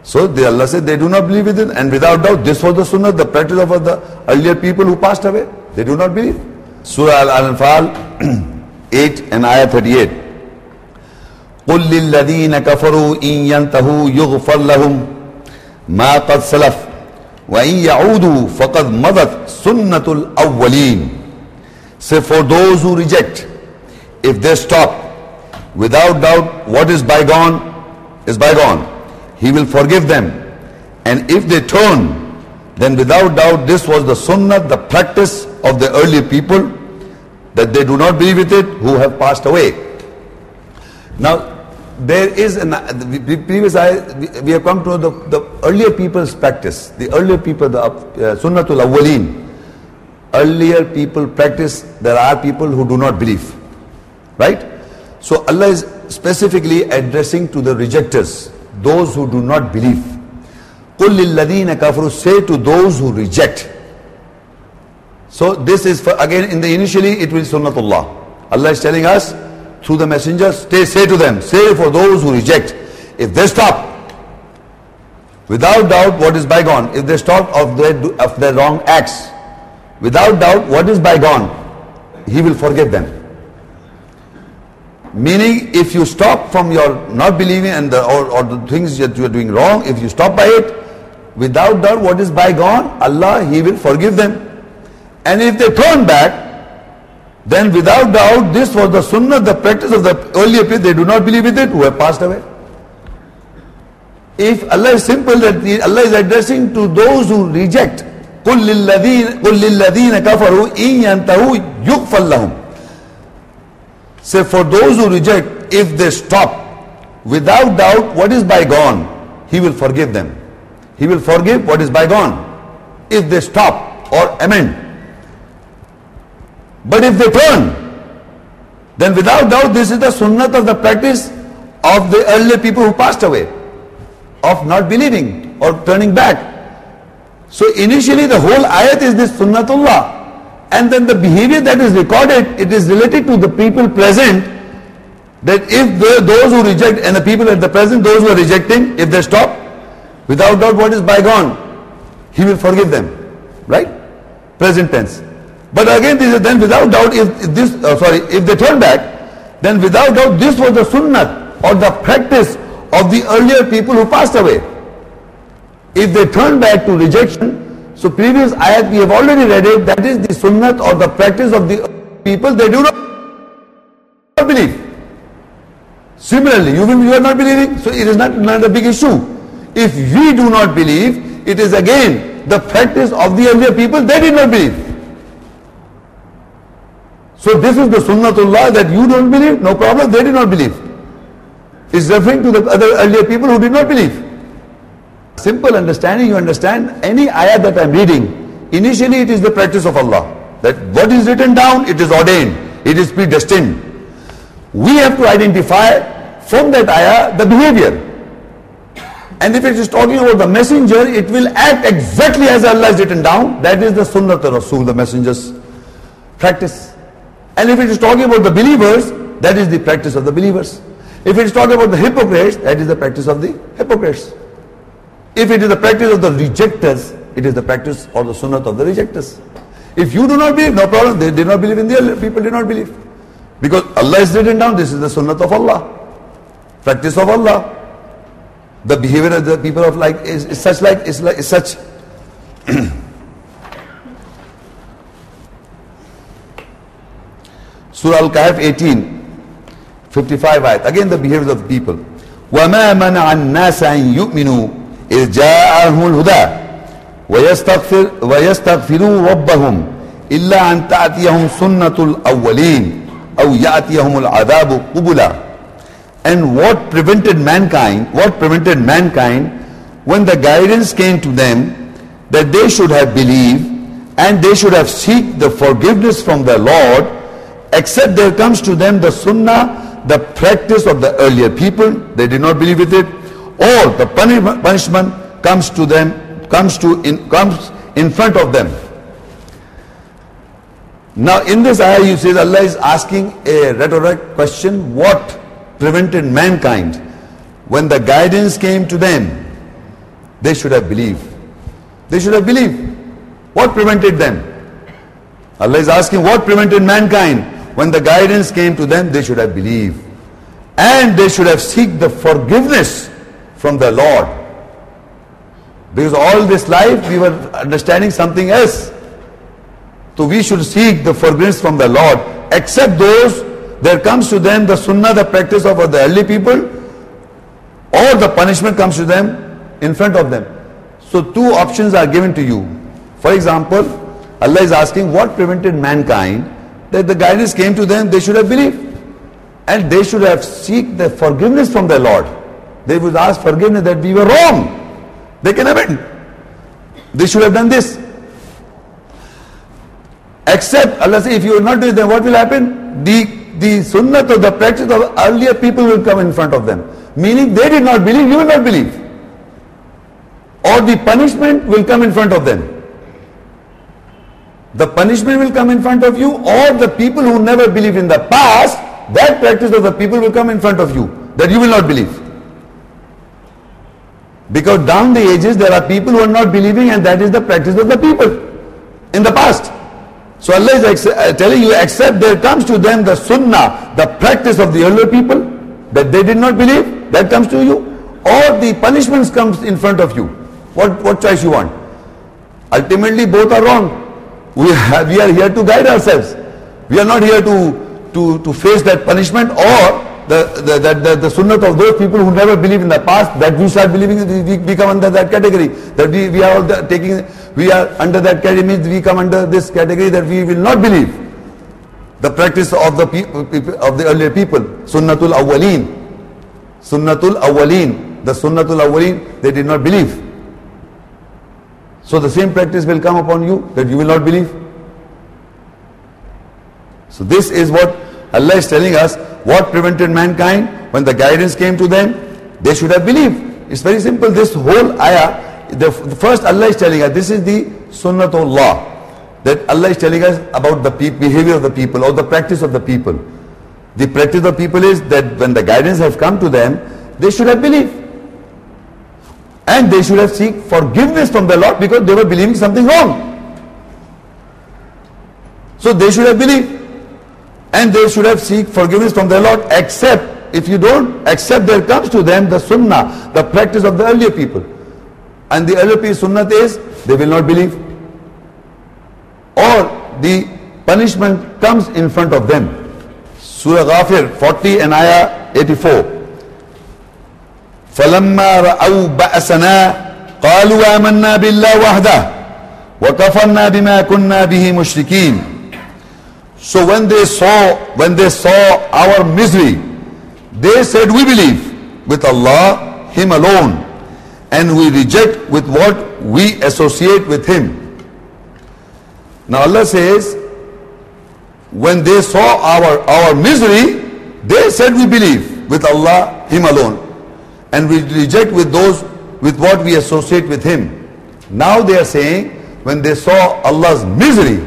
So they, Allah said they do not believe in it and without doubt this was the sunnah, the practice of the earlier people who passed away. They do not believe. Surah Al-Anfal 8 and ayah 38. قل للذين كفروا إن ينتهوا يغفر لهم ما قد سلف وإن يعودوا فقد مضت سنة الأولين Say for those who reject, if they stop, without doubt what is bygone is bygone. He will forgive them. And if they turn, then without doubt this was the sunnah, the practice of the early people, that they do not believe with it, who have passed away. Now, there is an the previous we have come to the, the earlier people's practice. The earlier people the uh, sunnatul awwalin earlier people practice there are people who do not believe. Right? So allah is specifically addressing to the rejectors those who do not believe. قُلْ لِلَّذِينَ كَفْرُوا Say to those who reject. So this is for, again in the initially it will sunnatullah. Allah is telling us through the messengers, stay, say to them, say for those who reject, if they stop, without doubt what is bygone, if they stop of their, of their wrong acts, without doubt what is bygone, He will forgive them. Meaning, if you stop from your not believing and the, or, or the things that you are doing wrong, if you stop by it, without doubt what is bygone, Allah, He will forgive them. And if they turn back, then without doubt this was the sunnah, the practice of the earlier people, they do not believe in it, who have passed away. If Allah is simple, that Allah is addressing to those who reject, قُلْ لِلَّذِينَ كَفَرُوا إِن يَنْتَهُوا يُغْفَرْ لَهُمْ Say for those who reject, if they stop, without doubt what is bygone, He will forgive them. He will forgive what is bygone. If they stop or amend. But if they turn, then without doubt this is the sunnah of the practice of the early people who passed away, of not believing or turning back. So initially the whole ayat is this sunnatullah. And then the behavior that is recorded, it is related to the people present. That if the, those who reject and the people at the present, those who are rejecting, if they stop, without doubt what is bygone, he will forgive them. Right? Present tense. But again, this is then without doubt, if, if this, uh, sorry, if they turn back, then without doubt this was the sunnah or the practice of the earlier people who passed away. If they turn back to rejection, so previous ayat we have already read it, that is the sunnat or the practice of the people, they do not believe. Similarly, you, will, you are not believing, so it is not, not a big issue. If we do not believe, it is again the practice of the earlier people, they did not believe. So this is the sunnatullah that you don't believe, no problem, they did not believe. It's referring to the other earlier people who did not believe. Simple understanding, you understand any ayah that I'm reading, initially it is the practice of Allah. That what is written down, it is ordained, it is predestined. We have to identify from that ayah the behavior. And if it is talking about the messenger, it will act exactly as Allah has written down. That is the sunnah of Rasul, the messenger's practice. And if it is talking about the believers, that is the practice of the believers. If it is talking about the hypocrites, that is the practice of the hypocrites. If it is the practice of the rejectors, it is the practice or the sunnah of the rejectors. If you do not believe, no problem. They did not believe in the other people did not believe. Because Allah is written down, this is the sunnah of Allah. Practice of Allah. The behavior of the people of like is, is such like is like is such [clears throat] Surah Al-Kahf 18, 55 ayat. Again the behaviors of the people. وَمَا مَنَعَ النَّاسَ أَن يُؤْمِنُوا إِذْ جَاءَهُمُ الْهُدَى ويستغفر ويستغفروا ربهم إلا أن تأتيهم سنة الأولين أو يأتيهم العذاب قبلا And what prevented mankind, what prevented mankind when the guidance came to them that they should have believed and they should have seek the forgiveness from the Lord except there comes to them the sunnah, the practice of the earlier people, they did not believe with it, or the punishment comes to them comes to in, comes in front of them. Now in this ayah you see Allah is asking a rhetoric question, what prevented mankind when the guidance came to them, they should have believed. They should have believed. What prevented them? Allah is asking what prevented mankind when the guidance came to them, they should have believed. And they should have seek the forgiveness from the Lord. Because all this life we were understanding something else. So we should seek the forgiveness from the Lord. Except those, there comes to them the sunnah, the practice of the early people, or the punishment comes to them in front of them. So two options are given to you. For example, Allah is asking what prevented mankind that the guidance came to them, they should have believed. And they should have seek the forgiveness from the Lord. They would ask forgiveness that we were wrong. They can amend. They should have done this. Except Allah says, if you are not doing then what will happen? The the sunnah or the practice of earlier people will come in front of them. Meaning they did not believe, you will not believe. Or the punishment will come in front of them. The punishment will come in front of you, or the people who never believed in the past, that practice of the people will come in front of you, that you will not believe. Because down the ages there are people who are not believing and that is the practice of the people in the past. So Allah is uh, telling you except there comes to them the sunnah, the practice of the earlier people that they did not believe, that comes to you. Or the punishments comes in front of you. What, what choice you want? Ultimately both are wrong. We, [laughs] have, we are here to guide ourselves. We are not here to, to, to face that punishment or the, the, the, the, sunnah of those people who never believed in the past, that we start believing, we, we come under that category. That we, we are all the, taking, we are under that category means we come under this category that we will not believe. The practice of the people, of the earlier people, sunnatul awwaleen, sunnatul awwaleen, the sunnatul awwaleen, they did not believe. So the same practice will come upon you that you will not believe. So this is what Allah is telling us what prevented mankind when the guidance came to them. They should have believed. It's very simple. This whole ayah the, the first Allah is telling us this is the sunnatullah. That Allah is telling us about the behavior of the people or the practice of the people. The practice of people is that when the guidance has come to them they should have believed. And they should have seek forgiveness from the Lord because they were believing something wrong. So they should have believed and they should have seek forgiveness from their Lord except if you don't accept there comes to them the sunnah, the practice of the earlier people. And the earlier people sunnah is they will not believe. Or the punishment comes in front of them. Surah Ghafir 40 and ayah 84. فلما رأوا بأسنا قالوا آمنا بالله وحده وكفرنا بما كنا به مشركين so when they saw, when they saw our misery, they said, we believe with Allah, Him alone, and we reject with what we associate with Him. Now Allah says, when they saw our, our misery, they said we believe with Allah, Him alone, and we reject with those with what we associate with Him. Now they are saying, when they saw Allah's misery,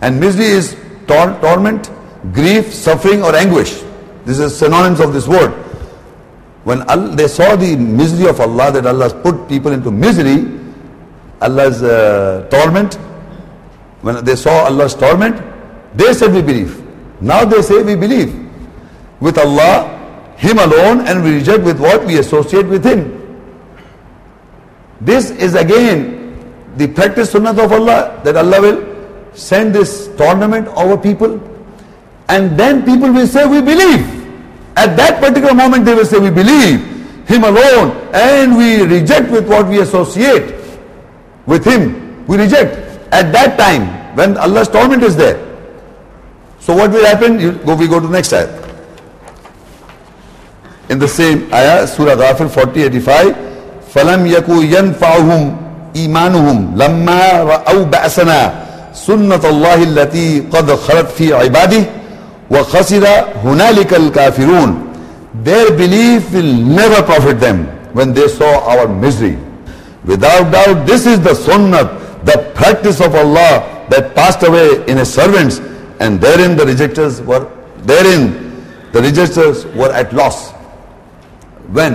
and misery is tor- torment, grief, suffering or anguish. This is synonyms of this word. When Allah, they saw the misery of Allah, that Allah has put people into misery, Allah's uh, torment, when they saw Allah's torment, they said we believe. Now they say we believe with Allah, Him alone, and we reject with what we associate with Him. This is again the practice sunnah of Allah that Allah will send this tournament over people and then people will say we believe. At that particular moment they will say we believe him alone and we reject with what we associate with him. We reject. At that time when allah's torment is there. So what will happen? Go, we go to the next ayah. In the same ayah surah ghafir 40 85 falam yaku yanfa'uhum imanuhum lamma ra'aw ba'sana সুন্নত আল্লাহিল্লাতি কদ খরত ফি ইবাদি ওয়া খসিরা হুনালিকাল Kafirun. Their belief will never profit them when they saw our misery. Without doubt this is the sunnah the practice of Allah that passed away in his servants and therein the rejectors were therein the rejectors were at loss. When?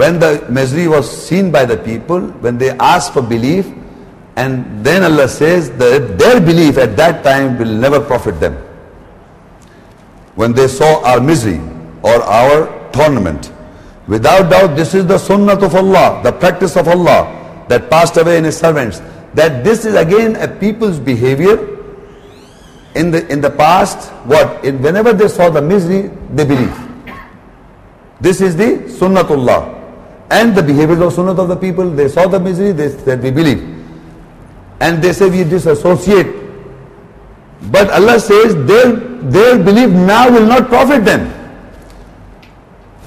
When the misery was seen by the people when they asked for belief and then Allah says that their belief at that time will never profit them. When they saw our misery or our tournament, without doubt this is the sunnah of Allah, the practice of Allah that passed away in His servants. That this is again a people's behavior in the in the past. What? In, whenever they saw the misery, they believe. This is the sunnatullah. And the behavior of sunnah of the people, they saw the misery, they said we believe. And they say we disassociate. But Allah says their, their belief now will not profit them.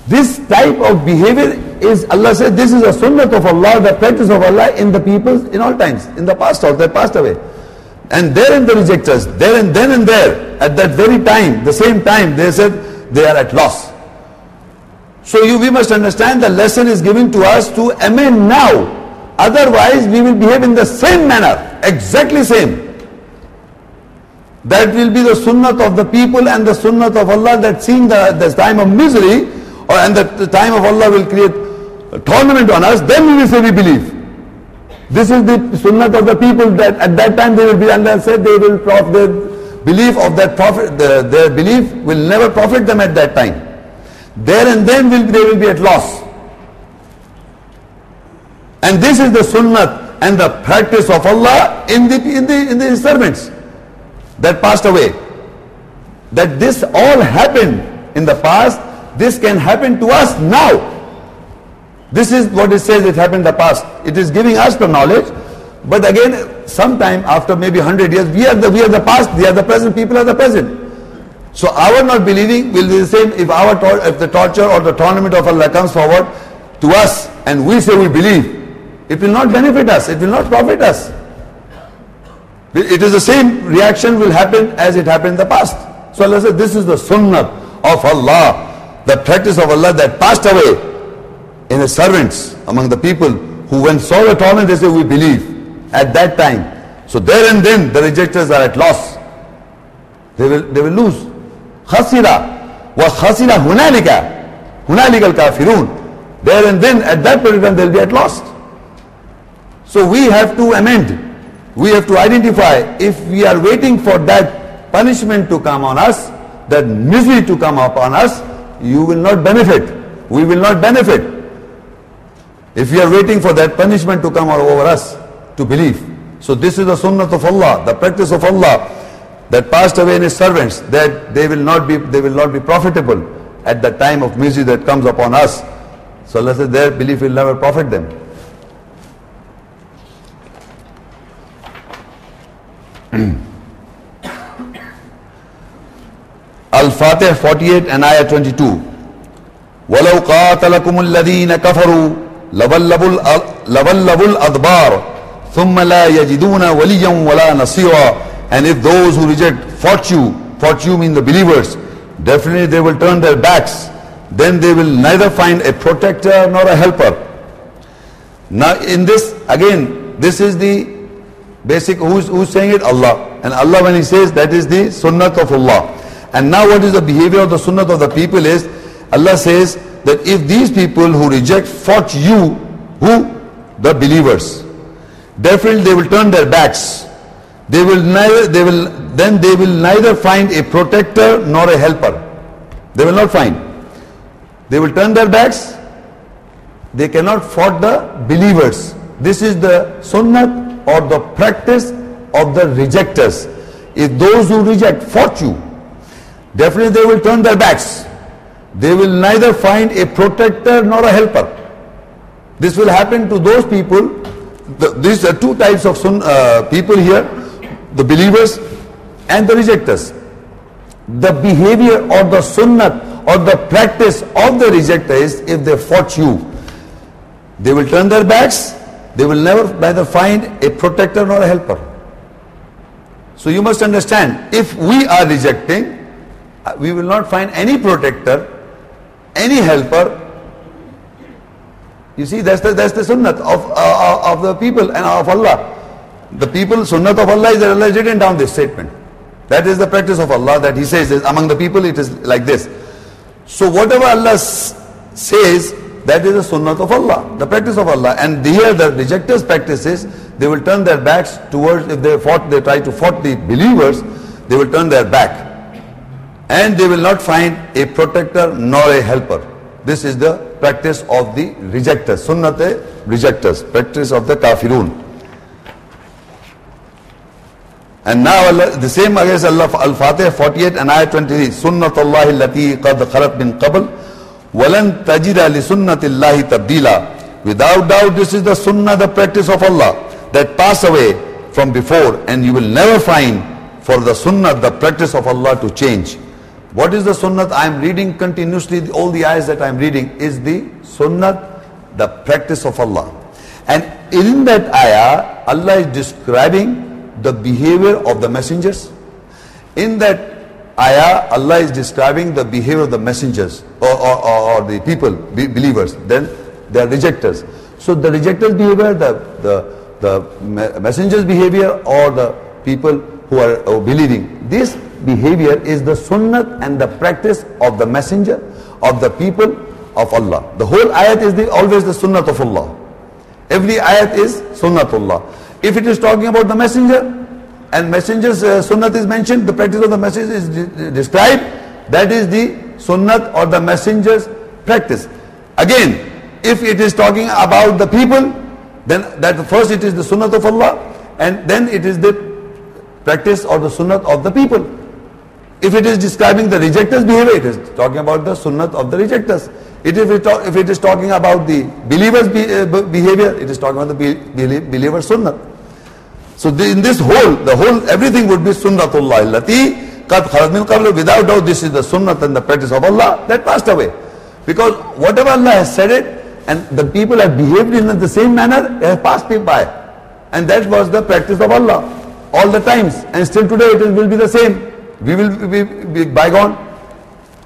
This type of behavior is, Allah says, this is a sunnah of Allah, the practice of Allah in the people in all times. In the past also, they passed away. And there in the rejectors, there and then and there, at that very time, the same time, they said they are at loss. So you, we must understand the lesson is given to us to amend now. Otherwise, we will behave in the same manner, exactly same. That will be the sunnah of the people and the sunnah of Allah that seeing the, time of misery or and the, the time of Allah will create a tournament on us, then we will say we believe. This is the sunnah of the people that at that time they will be, and Allah said they will profit, their belief of that prophet, the, their belief will never profit them at that time. There and then will, they will be at loss. And this is the sunnah and the practice of Allah in the, in the, in the servants that passed away. That this all happened in the past, this can happen to us now. This is what it says it happened in the past. It is giving us the knowledge. But again, sometime after maybe 100 years, we are the, we are the past, we are the present, people are the present. So our not believing will be the same if our if the torture or the tournament of Allah comes forward to us and we say we believe. It will not benefit us. It will not profit us. It is the same reaction will happen as it happened in the past. So Allah said, this is the sunnah of Allah, the practice of Allah that passed away in His servants among the people who when saw the torment they say we believe at that time. So there and then the rejectors are at loss. They will, they will lose. Khasira wa khasira hunalika. Hunalika al-kafirun. There and then at that point they will be at lost. So we have to amend. We have to identify if we are waiting for that punishment to come on us, that misery to come upon us, you will not benefit. We will not benefit. If we are waiting for that punishment to come over us to believe. So this is the sunnah of Allah, the practice of Allah that passed away in his servants, that they will not be they will not be profitable at the time of misery that comes upon us. So Allah says their belief will never profit them. Al-Fatih 48 and Ayah 22. ولو قاتلكم الذين كفروا لولبوا الأدبار ثم لا يجدون وليا ولا نصيرا and if those who reject fought you fought you mean the believers definitely they will turn their backs then they will neither find a protector nor a helper now in this again this is the basic who's, who's saying it Allah and Allah when he says that is the sunnah of Allah And now what is the behavior of the sunnah of the people is, Allah says that if these people who reject fought you, who? The believers. Definitely they will turn their backs. They will neither, they will, then they will neither find a protector nor a helper. They will not find. They will turn their backs. They cannot fight the believers. This is the sunnah or the practice of the rejectors. If those who reject fought you, definitely they will turn their backs. They will neither find a protector nor a helper. This will happen to those people. The, these are two types of sun, uh, people here the believers and the rejectors. The behavior or the sunnah or the practice of the rejector is if they fought you, they will turn their backs, they will never neither find a protector nor a helper. So you must understand, if we are rejecting, uh, we will not find any protector, any helper. You see, that's the, that's the sunnah of, uh, of the people and of Allah. The people, sunnat of Allah is that Allah has written down this statement. That is the practice of Allah that He says is among the people it is like this. So whatever Allah says, that is the sunnah of Allah, the practice of Allah. And here the rejectors' practice is they will turn their backs towards, if they fought, they try to fight the believers, they will turn their back. And they will not find a protector nor a helper. This is the practice of the rejectors, sunnah rejectors, practice of the kafirun. And now Allah, the same against Allah, Al-Fatih 48 and Ayah 23. Sunnatullah allati qad khalat min qabl Without doubt this is the sunnah, the practice of Allah that pass away from before and you will never find for the sunnah, the practice of Allah to change. What is the sunnah? I am reading continuously, all the ayahs that I am reading is the sunnah, the practice of Allah. And in that ayah, Allah is describing the behavior of the messengers. In that ayah, Allah is describing the behavior of the messengers or, or, or, or the people, be- believers. Then they are rejectors. So the rejectors' behavior, the, the, the messengers' behavior or the people who are uh, believing, this behavior is the sunnah and the practice of the messenger, of the people of Allah. The whole ayat is the, always the sunnah of Allah. Every ayat is sunnatullah. If it is talking about the messenger and messenger's uh, sunnat is mentioned, the practice of the message is de- described, that is the sunnat or the messenger's practice. Again, if it is talking about the people, then that first it is the sunnat of Allah and then it is the practice or the sunnat of the people. If it is describing the rejectors' behavior, it is talking about the sunnat of the rejectors. It, if, it, if it is talking about the believers' be, uh, behavior, it is talking about the be, believer sunnah. So in this whole, the whole, everything would be sunnatullah allati qad khalat min qabl. Without doubt, this is the sunnat and the practice of Allah that passed away. Because whatever Allah has said it, and the people have behaved in the same manner, they have passed it by. And that was the practice of Allah all the times. And still today it will be the same. We will be, be bygone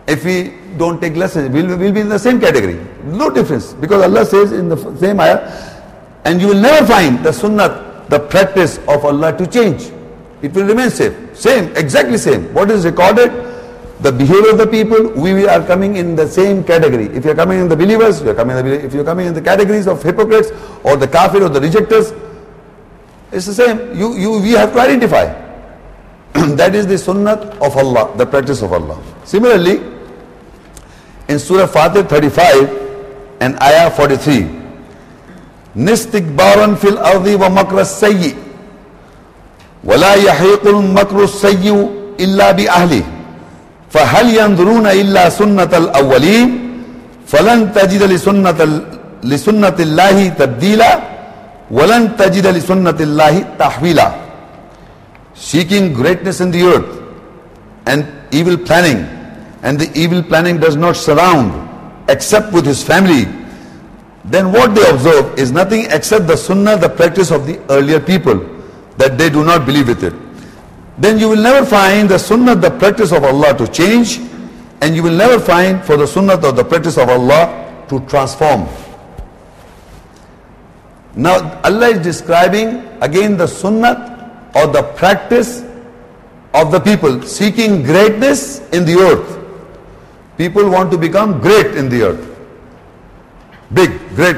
if we don't take lessons. We'll, we'll be in the same category. No difference. Because Allah says in the same ayah, and you will never find the sunnah, the practice of Allah to change. It will remain same. Same, exactly same. What is recorded, the behavior of the people, we are coming in the same category. If you are coming in the believers, you are coming in the, if you are coming in the categories of hypocrites or the kafir or the rejectors, it's the same. You, you, we have to identify. [clears throat] that is the sunnah of Allah, the practice of Allah. Similarly, in Surah Fatir 35 and Ayah 43, نستكبارا في الأرض ومكر السيء. ولا يحيق المكر السيء إلا بأهله. فهل ينظرون إلا سنة الأولين؟ فلن تجد لسنة لسنة الله تبديلا. ولن تجد لسنة الله تحويلا. Seeking greatness in the earth and evil planning. And the evil planning does not surround except with his family. Then what they observe is nothing except the sunnah the practice of the earlier people that they do not believe with it then you will never find the sunnah the practice of Allah to change and you will never find for the sunnah or the practice of Allah to transform now Allah is describing again the sunnah or the practice of the people seeking greatness in the earth. People want to become great in the earth. Big, great.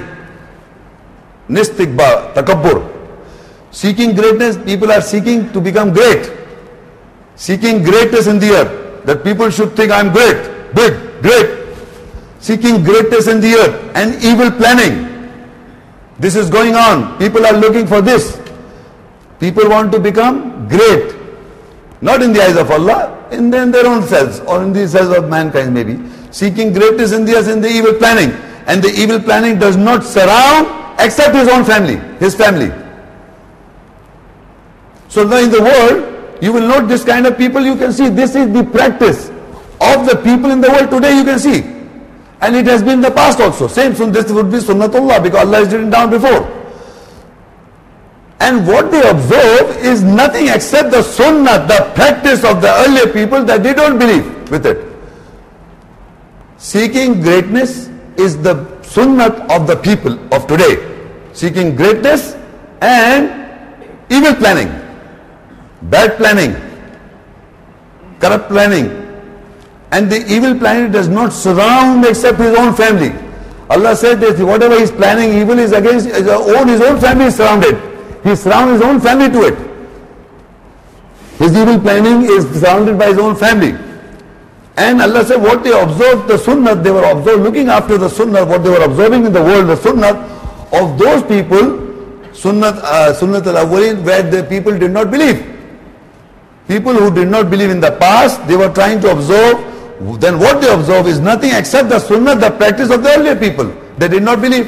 Nistikba, takabbur. Seeking greatness, people are seeking to become great. Seeking greatness in the earth. That people should think I'm great, big, great. Seeking greatness in the earth and evil planning. This is going on. People are looking for this. People want to become great. Not in the eyes of Allah, in their, own selves or in the selves of mankind maybe. Seeking greatness in the, earth in the evil planning. And the evil planning does not surround except his own family, his family. So now in the world, you will note this kind of people, you can see this is the practice of the people in the world today, you can see. And it has been the past also. Same, so this would be sunnatullah because Allah has written down before. And what they observe is nothing except the sunnah, the practice of the earlier people that they don't believe with it. Seeking greatness is the sunnah of the people of today. Seeking greatness and evil planning, bad planning, corrupt planning. And the evil planning does not surround except his own family. Allah said that whatever he's planning evil is against his own, his own family is surrounded. He surrounds his own family to it. His evil planning is surrounded by his own family. And Allah said what they observed the sunnah, they were observed looking after the sunnah, what they were observing in the world, the sunnah of those people, sunnah, uh, sunnah al-awwalin, where the people did not believe. People who did not believe in the past, they were trying to observe, then what they observe is nothing except the sunnah, the practice of the earlier people. They did not believe.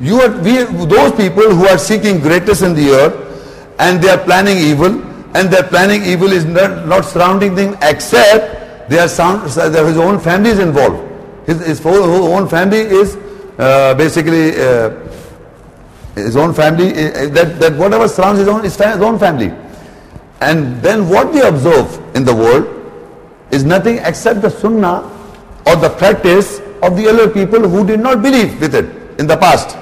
You are, we, those people who are seeking greatness in the earth and they are planning evil and their planning evil is not, not surrounding them except their sound, his own family is involved. His, his own family is uh, basically uh, his own family, uh, that, that whatever surrounds his own, his own family. And then what we observe in the world is nothing except the sunnah or the practice of the earlier people who did not believe with it in the past.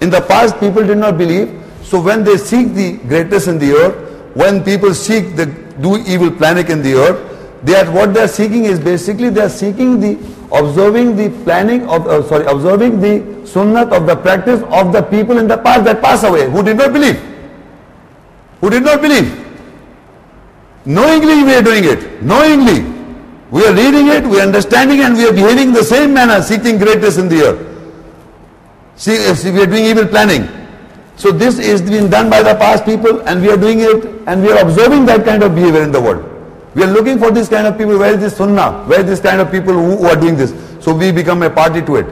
In the past, people did not believe. So when they seek the greatness in the earth, when people seek the do evil planning in the earth, they are what they are seeking is basically they are seeking the observing the planning of uh, sorry observing the sunnat of the practice of the people in the past that pass away who did not believe, who did not believe. Knowingly we are doing it. Knowingly. We are reading it, we are understanding and we are behaving the same manner, seeking greatness in the earth. See, if we are doing evil planning. So this is being done by the past people and we are doing it and we are observing that kind of behavior in the world. We are looking for this kind of people. Where is this sunnah? Where is this kind of people who, who are doing this? So we become a party to it.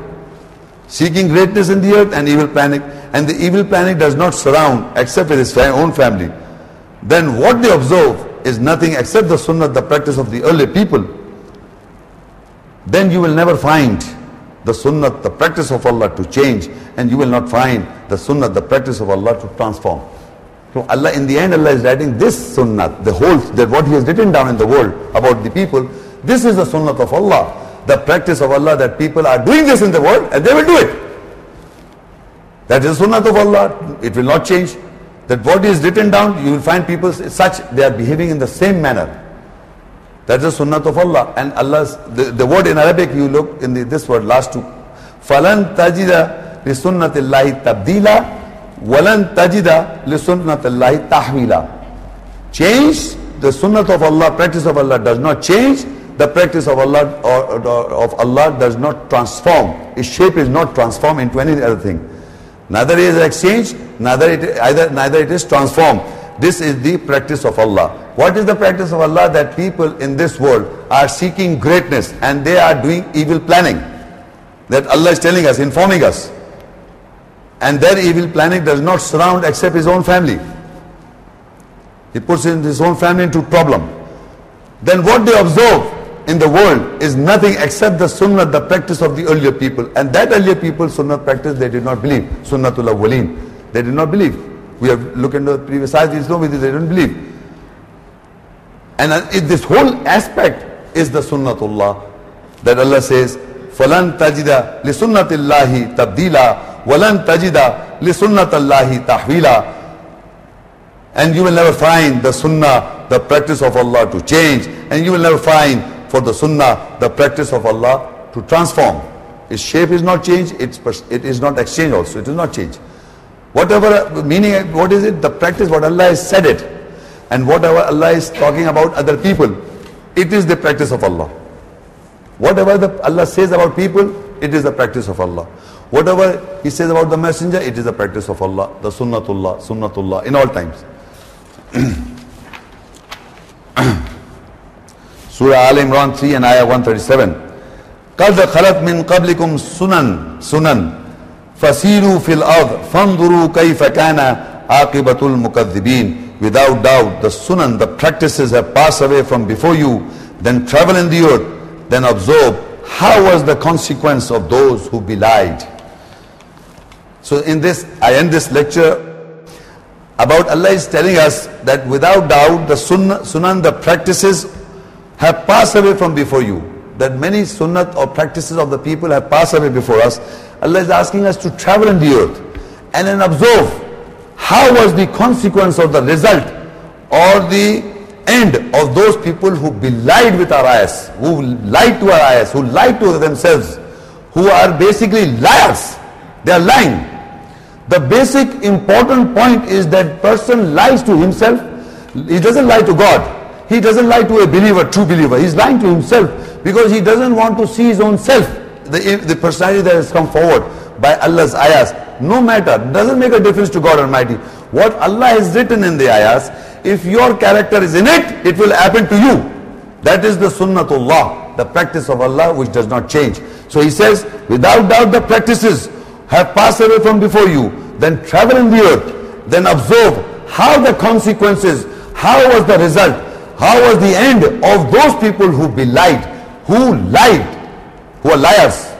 Seeking greatness in the earth and evil planning. And the evil planning does not surround except with his own family. Then what they observe is nothing except the sunnah, the practice of the early people. Then you will never find the sunnah, the practice of Allah to change and you will not find the sunnah, the practice of Allah to transform. So Allah, in the end, Allah is writing this sunnah, the whole, that what He has written down in the world about the people, this is the sunnah of Allah, the practice of Allah that people are doing this in the world and they will do it. That is the sunnah of Allah, it will not change. That what is written down, you will find people such, they are behaving in the same manner. That's the sunnah of Allah. And Allah's, the, the word in Arabic, you look in the, this word, last two. فَلَن تَجِدَ لِسُنَّةِ اللَّهِ تَبْدِيلًا وَلَن تَجِدَ لِسُنَّةِ اللَّهِ تَحْوِيلًا Change, the sunnah of Allah, practice of Allah does not change. The practice of Allah or, or, of Allah does not transform. Its shape is not transformed into any other thing. Neither is exchange, neither it, either, neither it is transformed. This is the practice of Allah. What is the practice of Allah? That people in this world are seeking greatness and they are doing evil planning. That Allah is telling us, informing us. And their evil planning does not surround except his own family. He puts in his own family into problem. Then what they observe in the world is nothing except the sunnah, the practice of the earlier people. And that earlier people, sunnah practice, they did not believe. Sunnatul awwaleen. They did not believe. We have looked into the previous ayahs, no, they didn't believe. And uh, this whole aspect is the sunnatullah that Allah says, فَلَن تَجِدَ لِسُنَّةِ اللَّهِ تَبْدِيلًا walan tajida li sunnatallahi tahwila. And you will never find the sunnah, the practice of Allah to change. And you will never find for the sunnah, the practice of Allah to transform. Its shape is not changed, it's, it is not exchanged also, it is not changed. Whatever meaning, what is it? The practice, what Allah has said it. And whatever Allah is talking about other people, it is the practice of Allah. Whatever the, Allah says about people, it is the practice of Allah. Whatever he says about the messenger, it is the practice of Allah, the sunnatullah, sunnatullah, in all times. [clears throat] Surah Al Imran 3 and Ayah 137. قَدْ خَلَتْ مِنْ قَبْلِكُمْ سُنَنْ سُنَنْ فَسِيرُوا فِي الْأَرْضِ فَانْظُرُوا كَيْفَ كَانَ عَاقِبَةُ الْمُكَذِّبِينَ Without doubt, the sunan, the practices have passed away from before you, then travel in the earth, then observe how was the consequence of those who belied. So in this, I end this lecture about Allah is telling us that without doubt the sunnah, sunan, the practices have passed away from before you. That many sunnat or practices of the people have passed away before us. Allah is asking us to travel in the earth and then observe how was the consequence or the result or the end of those people who belied with our eyes, who lied to our eyes, who lied to themselves, who are basically liars. They are lying. The basic important point is that person lies to himself. He doesn't lie to God. He doesn't lie to a believer, true believer. He's lying to himself because he doesn't want to see his own self, the, the personality that has come forward by Allah's ayahs. No matter, doesn't make a difference to God Almighty. What Allah has written in the ayahs, if your character is in it, it will happen to you. That is the sunnatullah, the practice of Allah which does not change. So he says, without doubt the practices have passed away from before you. Then travel in the earth, then observe how the consequences, how was the result, how was the end of those people who belied, who lied, who are liars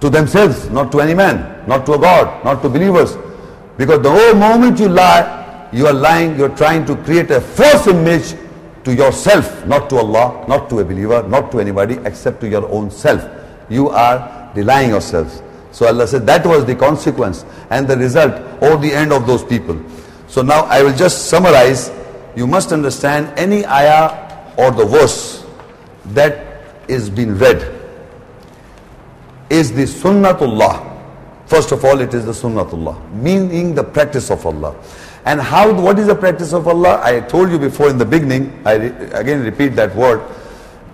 to themselves, not to any man, not to a God, not to believers. Because the whole moment you lie, you are lying, you're trying to create a false image to yourself, not to Allah, not to a believer, not to anybody except to your own self. You are denying yourselves. So Allah said that was the consequence and the result or the end of those people. So now I will just summarize. You must understand any ayah or the verse that is being read is the sunnatullah. First of all, it is the sunnatullah, meaning the practice of Allah. And how, what is the practice of Allah? I told you before in the beginning, I re, again repeat that word.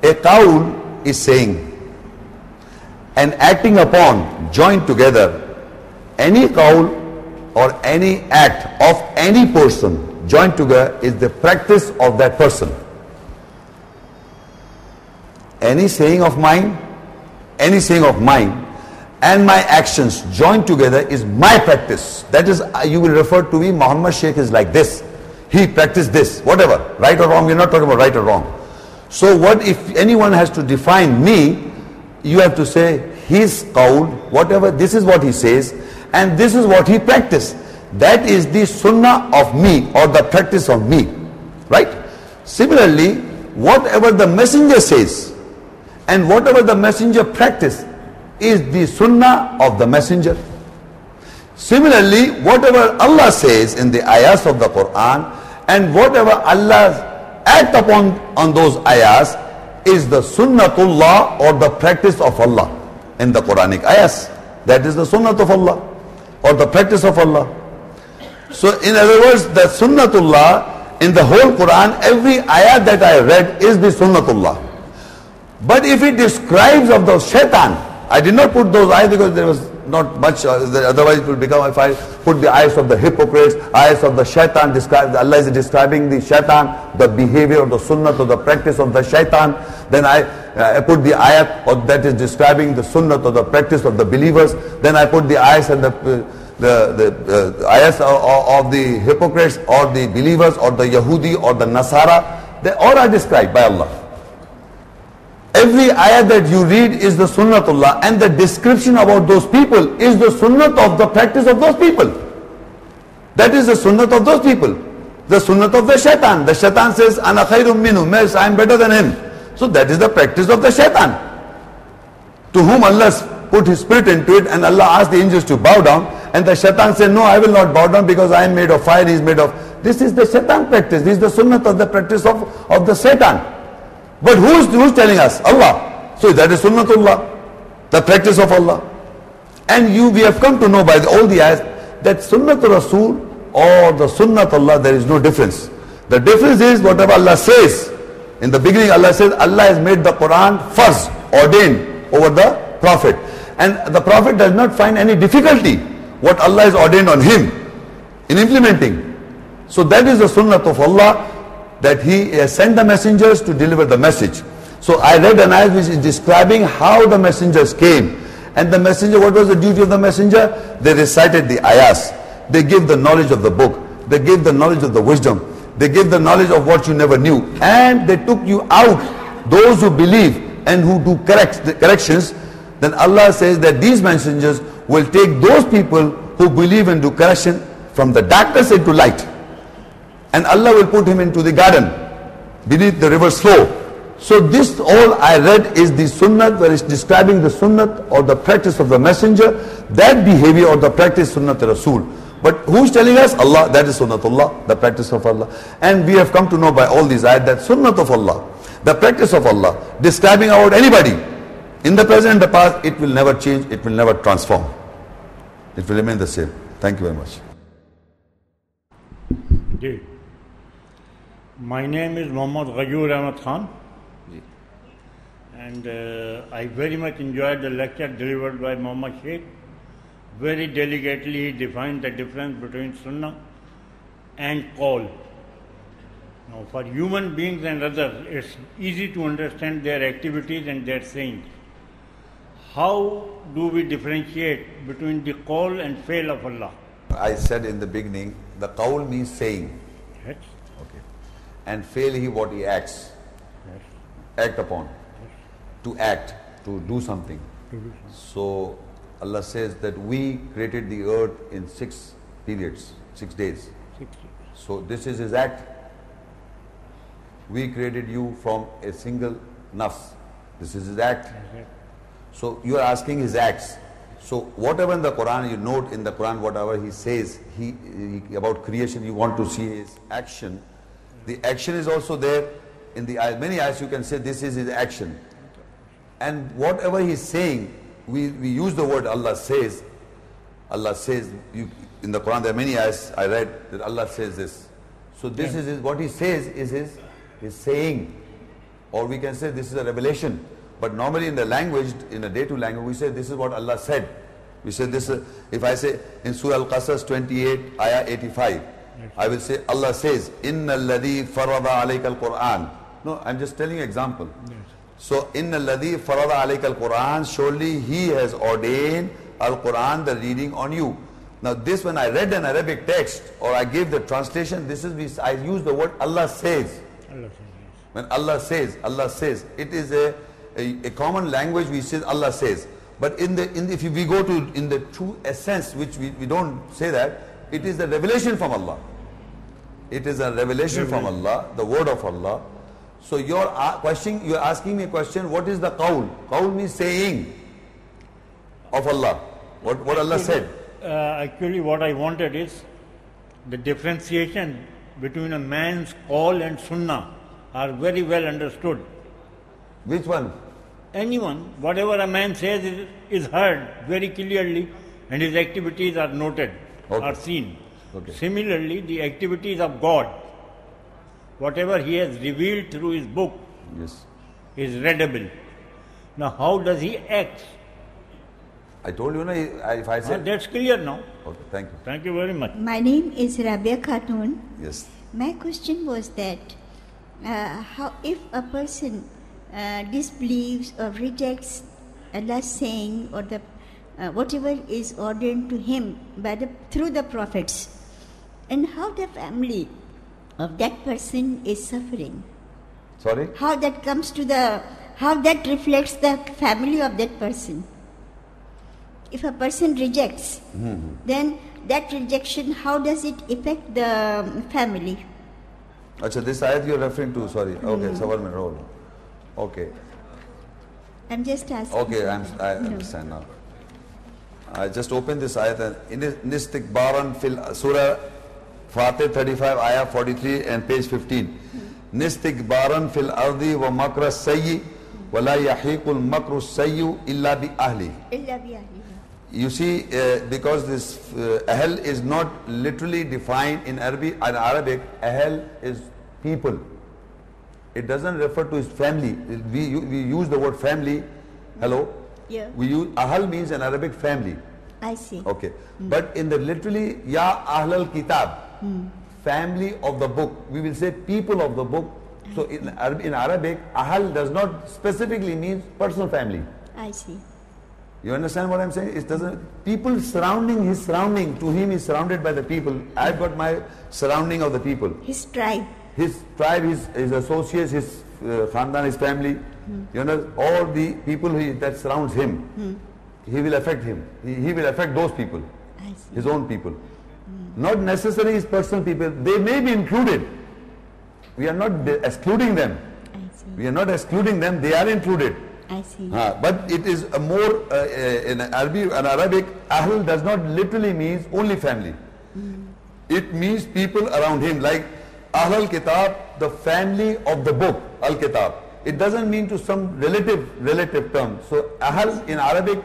A qawl is saying and acting upon, joined together, any qawl or any act of any person joined together is the practice of that person. Any saying of mine any saying of mine and my actions joined together is my practice. That is, uh, you will refer to me, Muhammad Sheikh is like this. He practiced this, whatever, right or wrong, we're not talking about right or wrong. So what if anyone has to define me, you have to say his qawl, whatever, this is what he says, and this is what he practiced. That is the sunnah of me or the practice of me. Right? Similarly, whatever the messenger says, and whatever the messenger practice is the sunnah of the messenger. Similarly, whatever Allah says in the ayahs of the Quran and whatever Allah act upon on those ayahs is the sunnatullah or the practice of Allah in the Quranic ayahs. That is the sunnah of Allah or the practice of Allah. So in other words, the sunnatullah in the whole Quran, every ayah that I read is the sunnatullah. But if it describes of the shaitan, I did not put those eyes because there was not much, uh, otherwise it will become, if I put the eyes of the hypocrites, eyes of the shaitan, describe, Allah is describing the shaitan, the behavior of the sunnah or the practice of the shaitan, then I, uh, I put the ayat or that is describing the sunnah or the practice of the believers, then I put the eyes and the, uh, the, the uh, ayahs of, of the hypocrites or the believers or the Yahudi or the Nasara, they all are described by Allah. Every ayah that you read is the sunnatullah and the description about those people is the sunnat of the practice of those people. That is the sunnat of those people. The sunnat of the shaitan. The shaitan says, Ana khairum minhu, I am better than him. So that is the practice of the shaitan. To whom Allah put his spirit into it and Allah asked the angels to bow down and the shaitan said, no, I will not bow down because I am made of fire, he is made of This is the Shaitan practice. This is the sunnah of the practice of, of the Satan. But who's, who's telling us? Allah. So that is sunnatullah, the practice of Allah. And you, we have come to know by the, all the ayahs that sunnatul Rasul or the sunnat Allah, there is no difference. The difference is whatever Allah says. In the beginning, Allah says Allah has made the Quran first ordained over the Prophet. And the Prophet does not find any difficulty what Allah has ordained on him in implementing. So that is the sunnah of Allah that He has sent the messengers to deliver the message. So I read an ayah which is describing how the messengers came. And the messenger, what was the duty of the messenger? They recited the ayahs. They gave the knowledge of the book. They gave the knowledge of the wisdom. They gave the knowledge of what you never knew. And they took you out. Those who believe and who do correct, the corrections, then Allah says that these messengers will take those people who believe and do correction from the darkness into light. And Allah will put him into the garden beneath the river's flow. So this all I read is the sunnah where it's describing the sunnah or the practice of the messenger, that behavior or the practice sunnah Rasul. But who's telling us? Allah, that is sunnatullah, the practice of Allah. And we have come to know by all these ayat that sunnah of Allah, the practice of Allah, describing about anybody, in the present and the past, it will never change, it will never transform. It will remain the same. Thank you very much. Indeed. My name is Muhammad Ghayur Ahmad Khan. And uh, I very much enjoyed the lecture delivered by Muhammad Sheikh. Very delicately he defined the difference between Sunnah and Qawl. Now, for human beings and others, it's easy to understand their activities and their sayings. How do we differentiate between the qawl and fi'l of Allah? I said in the beginning, the qawl means saying. Yes. And fi'l he what he acts. Yes. Act upon. To act, to do something. To do something. So Allah says that we created the earth in six periods, six days. Sixty. So this is his act. We created you from a single nafs. This is his act. Yes. So you are asking his acts. So whatever in the Quran you note in the Quran, whatever he says he, he- about creation, you want to see his action. The action is also there in the. Many eyes, you can say this is his action. And whatever he's saying, we, we use the word Allah says. Allah says you, in the Quran there are many ayats I read that Allah says this. So this Yeah. is his, what he says is his, his saying. Or we can say this is a revelation. But normally in the language, in a day-to language, we say this is what Allah said. We say this, uh, if I say in Surah Al-Qasas 28, ayah 85, I will say, Allah says, Inna ladhi farada alayka al-Quran. No, I'm just telling you example. Yes. So, Inna ladhi farada alayka al-Quran, surely He has ordained al-Quran, the reading on you. Now this when I read an Arabic text or I gave the translation, this is, I use the word Allah says. When Allah says, Allah says, it is a, a, a common language which says Allah says. But in the, in the, if we go to in the true essence, which we, we don't say that, it is the revelation from Allah. It is a revelation from Allah, the word of Allah. So you're question, you're asking me a question, what is the qawl? Qawl means saying of Allah. What, what Allah said. Uh, actually, what I wanted is the differentiation between a man's qawl and sunnah are very well understood. Which one? Anyone, whatever a man says is, is heard very clearly and his activities are noted, Okay. are seen. Okay. Similarly, the activities of God, whatever he has revealed through his book, Yes. is readable. Now, how does he act? I told you, no, if I Uh, said. that's clear now. Okay, thank you. Thank you very much. My name is Rabia Khatun. Yes. My question was that uh, how if a person uh, disbelieves or rejects Allah's saying or the uh, whatever is ordained to him by the through the prophets, and how the family of that person is suffering, Sorry? how that comes to the how that reflects the family of that person. If a person rejects, mm-hmm. then that rejection, how does it affect the family? Uh, Acha, this ayat you're referring to, sorry. Okay, Sabar mein roll. Okay. I'm just asking. Okay, I'm, I No. understand now. I just opened this ayat and in istikbaran fil surah Fatir 35, Ayah 43 and page 15. Nistik baran fil ardi wa makra sayyi wa la yahiqul makru sayyu illa bi ahli. Illa bi ahli. You see, uh, because this uh, ahl is not literally defined in Arabic, in Arabic, ahl is people. It doesn't refer to his family. We, we use the word family. Hello? Yeah. We use, ahl means an Arabic family. I see. Okay. Mm. But in the literally, ya ahl al kitab family of the book, we will say people of the book. So in, in Arabic, Ahl does not specifically mean personal family. I see. You understand what I'm saying? It doesn't, people surrounding his surrounding, to him is surrounded by the people. I've got my surrounding of the people. His tribe. His tribe, his, his associates, his uh, khandan, his family, you know, all the people he, that surrounds him, he will affect him. He, he will affect those people, I see. his own people. Not necessarily his personal people. They may be included. We are not excluding them. I see. We are not excluding them. They are included. I see. Ah, but it is a more uh, uh, in Arabic, in Arabic, ahl does not literally means only family. It means people around him, like ahl al kitab, the family of the book al kitab. It doesn't mean to some relative relative term. So ahl in Arabic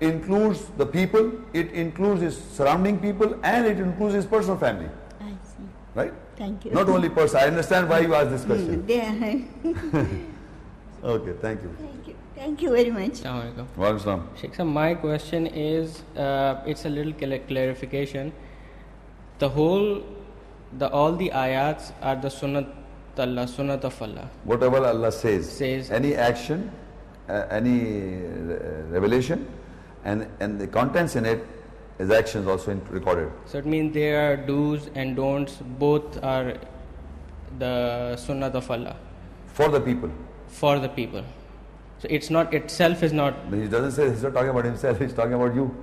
includes the people, it includes his surrounding people, and it includes his personal family, I see. right? Thank you. Not only person. I understand why you asked this question. [laughs] There. [laughs] Okay, thank you. Thank you. Thank you very much. Assalamualaikum. Wa alaikum. Sheikh my question is, uh, it's a little cla- clarification. The whole, the all the ayats are the sunnat Allah, sunnat of Allah. whatever Allah says, Says- any action, uh, any uh, revelation, and, and the contents in it is actions also in, recorded. So it means there are do's and don'ts. Both are the sunnat of Allah For the people. for the people. So it's not itself is not He doesn't say, he's not talking about himself, he's talking about you.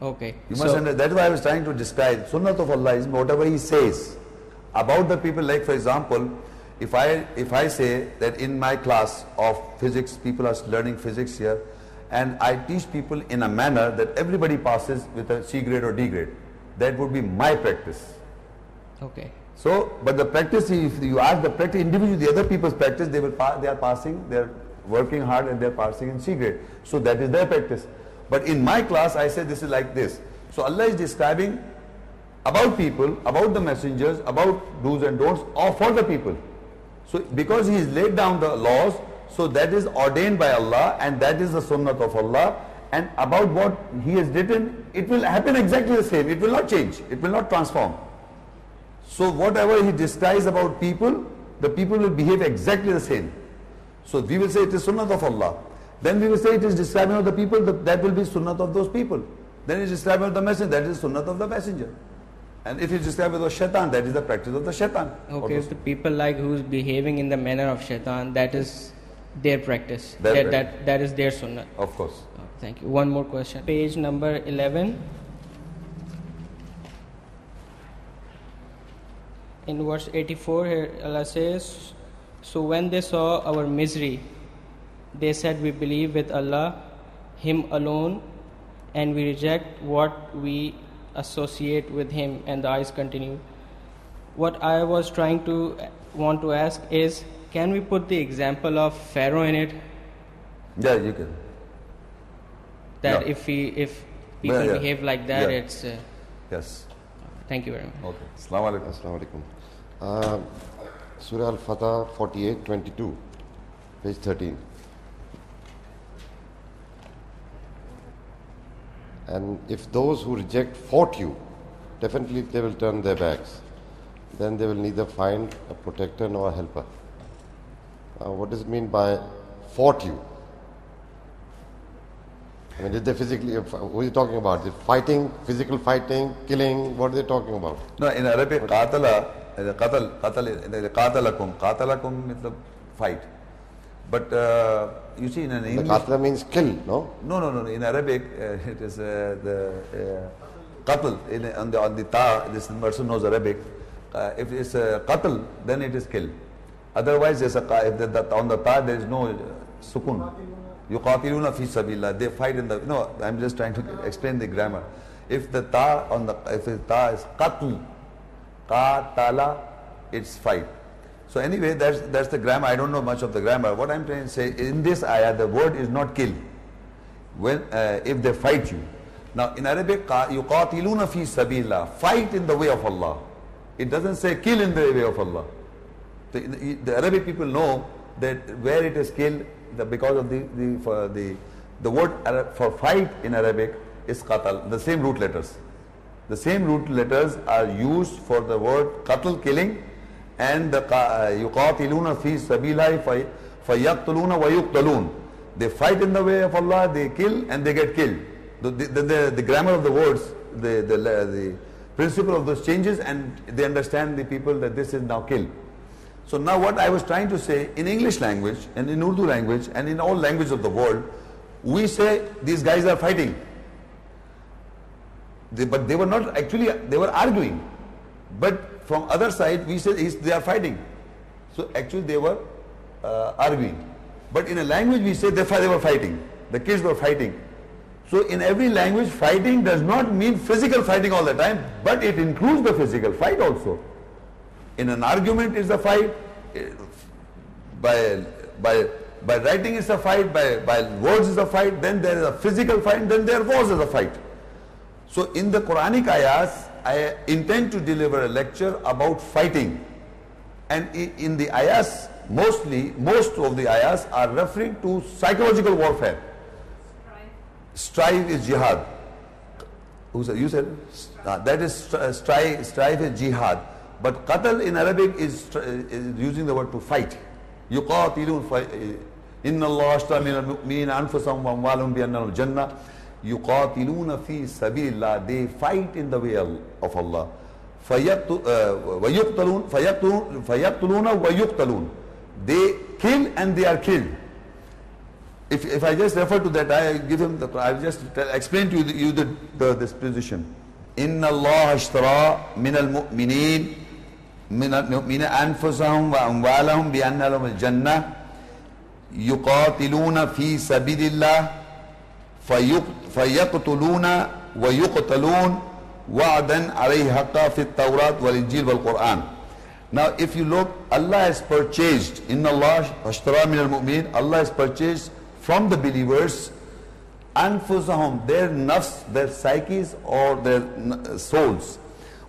okay. You so, must understand, that's why I was trying to describe. Sunnat of Allah is whatever he says about the people. Like for example, if I, if I say that in my class of physics, people are learning physics here, and I teach people in a manner that everybody passes with a C grade or D grade, that would be my practice. Okay. So, but the practice, if you ask the practice individually, the other people's practice, they will they are passing, they are working hard and they are passing in C grade. So that is their practice. But in my class, I say this is like this. So Allah is describing about people, about the messengers, about do's and don'ts, or for the people. So because He has laid down the laws, so that is ordained by Allah and that is the sunnah of Allah. And about what He has written, it will happen exactly the same. It will not change. It will not transform. So whatever he describes about people, the people will behave exactly the same. So we will say it is sunnah of Allah. Then we will say it is describing of the people, that, that will be sunnah of those people. Then it is describing of the messenger, that is sunnah of the messenger. And if it is describing of shaitan, that is the practice of the shaitan. Okay, if the people like who's behaving in the manner of shaitan, that is their practice. Their that, practice. that that is their sunnah. Of course. Oh, Thank you. One more question. Page number 11. In verse 84, here Allah says, So when they saw our misery, they said, We believe with Allah, Him alone, and we reject what we associate with Him. And the eyes continue. What I was trying to want to ask is, can we put the example of Pharaoh in it? Yeah, you can. that Yeah. if we if people Yeah, yeah. behave like that Yeah. it's uh, Yes. thank you very much Okay. Assalamu alaikum. Assalamu alaikum. Uh, Surah Al-Fath 48, 22, page 13. And if those who reject fought you, definitely they will turn their backs. Then they will neither find a protector nor a helper. Uh, what does it mean by fought you? I mean, did they physically, uh, who are you talking about? It fighting, physical fighting, killing? What are they talking about? No, in Arabic, qatala, uh, qatal, qatal, qatalakum, qatalakum means the fight. But uh, you see in an The English, Qatla means kill, no? no, no, no, in Arabic uh, it is uh, the uh, qatl, in, on, the, on the ta, this person knows Arabic, uh, if it's uh, qatl, then it is kill. Otherwise, there's a, if the, on the ta there is no uh, sukun. Yuqatiluna fi sabilillah. They fight in the. No, I'm just trying to explain the grammar. If the ta on the if the ta is qatl, qatala, it's fight. So anyway, that's, that's the grammar. I don't know much of the grammar. What I'm trying to say, in this ayah, the word is not kill. When, uh, if they fight you. Now in Arabic, qa- yuqatiluna fi sabilillah, fight in the way of Allah. It doesn't say kill in the way of Allah. The, the, Arabic people know that where it is killed the, because of the, the, for the, the word Ara- for fight in Arabic is qatal, the same root letters. The same root letters are used for the word qatl, killing, and the qa- yuqatiluna fi sabilillahi fay- fayaqtuluna wa yuqtalun. They fight in the way of Allah, they kill and they get killed. The, the, the, the, grammar of the words, the, the, the principle of those changes and they understand the people that this is now kill. So now what I was trying to say, in English language and in Urdu language and in all languages of the world, we say these guys are fighting. They, but they were not actually, they were arguing. But from other side, we say they are fighting. So actually they were uh, arguing. But in a language we say they, they were fighting. The kids were fighting. So in every language, fighting does not mean physical fighting all the time, but it includes the physical fight also. In an argument is a fight, eh, by, by, by writing is a fight, by, by words is a fight, then there is a physical fight, then there was a fight. So in the Quranic ayahs, I intend to deliver a lecture about fighting. And in the ayahs, mostly, most of the ayahs are referring to psychological warfare. Strive is jihad. Who said? You said? Ah, that is stri- strive, strive is jihad. But qatl in Arabic is, stri- is using the word to fight. يقاتلون في- إن الله اشترى من المؤمنين أنفسهم وأموالهم بأن لهم الجنة يقاتلون في سبيل الله they fight in the way of Allah فيقت- uh, ويقتلون فيقتلون فيقتلون ويقتلون they kill and they are killed if, if I just refer to that, I give him the, I will just tell, explain to you, the, you the, the, this position. إن الله اشترى من المؤمنين من المؤمنين أنفسهم وأموالهم بأن لهم الجنة يقاتلون في سبيل الله فيق- فيقتلون ويقتلون وعدا عليه حقا في التوراة والإنجيل والقرآن. Now if you look, Allah has purchased, إن الله اشترى من المؤمنين, Allah has purchased from the believers أنفسهم, their nafs, their psyches or their souls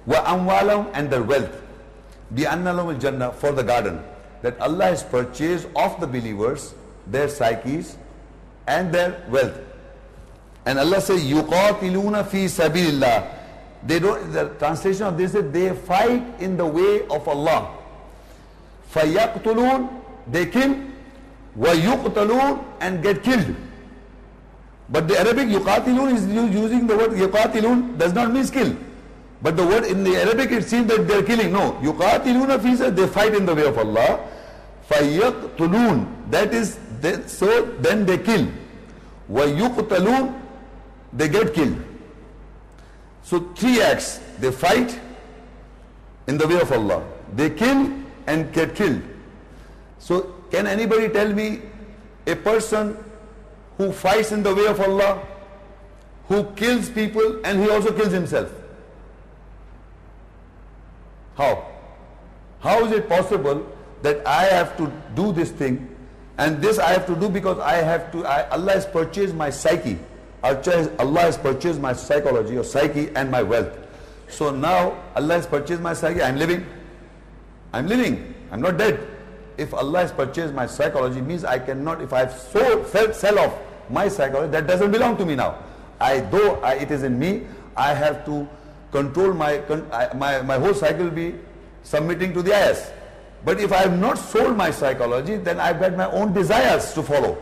وأموالهم and their wealth. the annalum jannah for the garden that Allah has purchased of the believers their psyches and their wealth. And Allah says, Yuqatiluna fi sabilillah. They don't, the translation of this is they fight in the way of Allah. Fayaqtulun, they kill, wa yuqtalun and get killed. But the Arabic yuqatilun is using the word yuqatilun does not mean kill. But the word in the Arabic it seems that they are killing. No, yuqatiluna they fight in the way of Allah. Fayaqtulun that is they, so then they kill. Wa yuqtalun they get killed. So three acts they fight in the way of Allah. They kill and get killed. So can anybody tell me a person who fights in the way of Allah, who kills people and he also kills himself? How? How is it possible that I have to do this thing and this I have to do because I have to, I, Allah has purchased my psyche. Allah has purchased my psychology or psyche and my wealth. So now Allah has purchased my psyche, I'm living. I'm living. I'm not dead. If Allah has purchased my psychology, means I cannot. If I've sold, sell, sell off my psychology, that doesn't belong to me now. I though I, it is in me, I have to control my my my whole cycle will be submitting to the IS. But if I have not sold my psychology, then I've got my own desires to follow.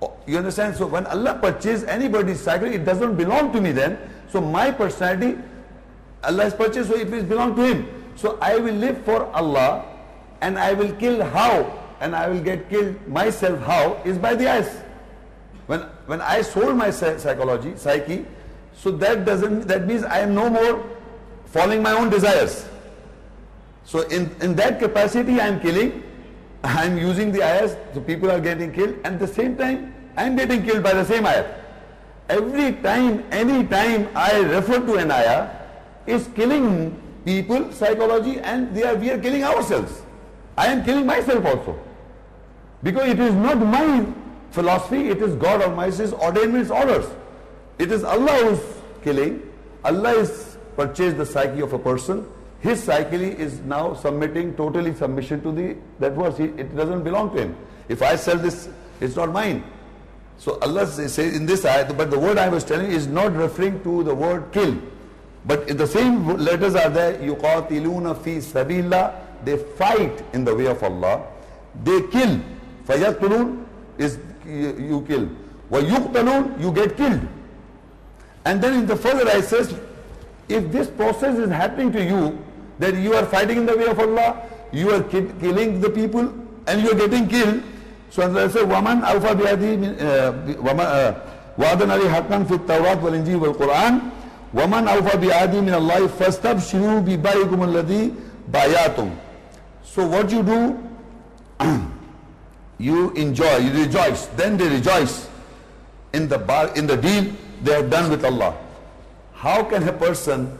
Oh, You understand? So when Allah purchases anybody's psychology, it doesn't belong to me then. So my personality, Allah has purchased, so it will belong to Him. So I will live for Allah and I will kill how and I will get killed myself how is by the eyes. When, when I sold my psychology, psyche, so that doesn't, that means I am no more following my own desires. So in, in that capacity I am killing, [laughs] I am using the ayahs, so people are getting killed, and at the same time I am getting killed by the same ayah. Every time, any time I refer to an ayah, is killing people psychology and they are, we are killing ourselves. I am killing myself also. Because it is not my philosophy, it is God Almighty's ordainments orders. It is Allah who's killing. Allah is purchased the psyche of a person. His psyche is now submitting totally submission to the that verse. He, it doesn't belong to him. If I sell this, it's not mine. So Allah says in this ayat, but the word I was telling is not referring to the word kill. But the same letters are there, yuqatiluna fi sabila, they fight in the way of Allah. They kill. Fayaqtulun is you you kill. Yuqtalun, you get killed. And then in the further ayat says, if this process is happening to you, that you are fighting in the way of Allah, you are ki- killing the people, and you are getting killed. So Allah says, وَمَنْ أَوْفَى بِهَدِي مِنْ وَعَدًا عَلَيْهِ حَقًّا فِي التَّوْرَاةِ وَالْإِنْجِيلِ وَالْقُرْآنِ وَمَنْ أَوْفَى بِعَهْدِهِ مِنَ اللَّهِ فَاسْتَبْشِرُوا بِبَيْعِكُمُ الَّذِي بَايَعْتُمْ So what you do, [clears throat] you enjoy, you rejoice. Then they rejoice in the bar, in the deal they have done with Allah. How can a person,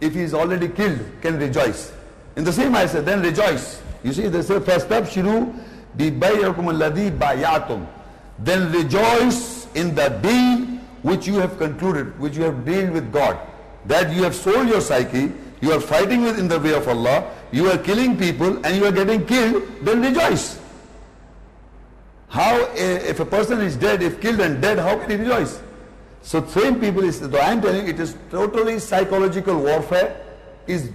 if he is already killed, can rejoice? In the same I said, then rejoice. You see, they say, first step, shiru alladhi bayatum. Then rejoice in the deal which you have concluded, which you have dealt with God. That you have sold your psyche, you are fighting with in the way of Allah, you are killing people and you are getting killed, then rejoice. How, if a person is dead, if killed and dead, how can he rejoice? So same people is, so I am telling you, it is totally psychological warfare is,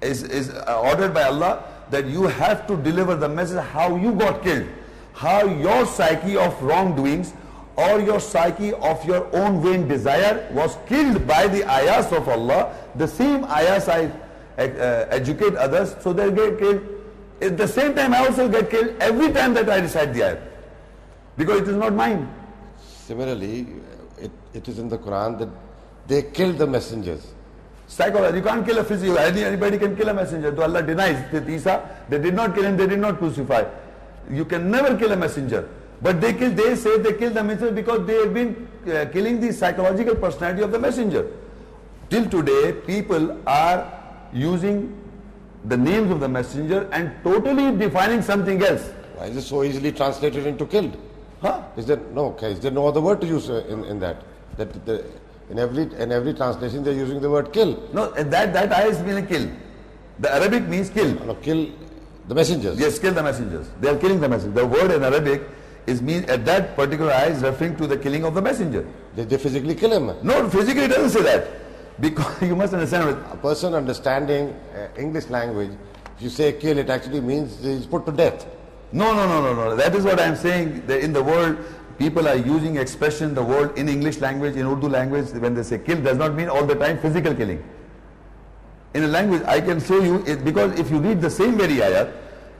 is, is uh, ordered by Allah that you have to deliver the message how you got killed, how your psyche of wrongdoings or your psyche of your own vain desire was killed by the ayahs of Allah. The same ayahs I uh, educate others so they get killed. At the same time I also get killed every time that I recite the ayah because it is not mine. Similarly, it, is in the Quran that they killed the messengers. Psychology, you can't kill a physical. Anybody can kill a messenger. Though Allah denies that Isa, they did not kill him, they did not crucify. You can never kill a messenger. But they kill, they say they killed the messenger because they have been uh, killing the psychological personality of the messenger. Till today, people are using the names of the messenger and totally defining something else. Why is it so easily translated into killed? Huh? Is there no? Okay, is there no other word to use uh, in, in that? That the, in every in every translation they're using the word kill. No, that that ayah is meaning kill. The Arabic means kill. No, kill the messengers. Yes, kill the messengers. They are killing the messenger. The word in Arabic is mean at that particular ayah is referring to the killing of the messenger. They, they physically kill him. No, physically it doesn't say that. Because [laughs] you must understand A person understanding uh, English language, if you say kill, it actually means he's put to death. No, no, no, no, no. That is what I am saying. That in the world, people are using expression, the word in English language, in Urdu language, when they say kill, does not mean all the time physical killing. In a language, I can show you, it, because if you read the same very ayat,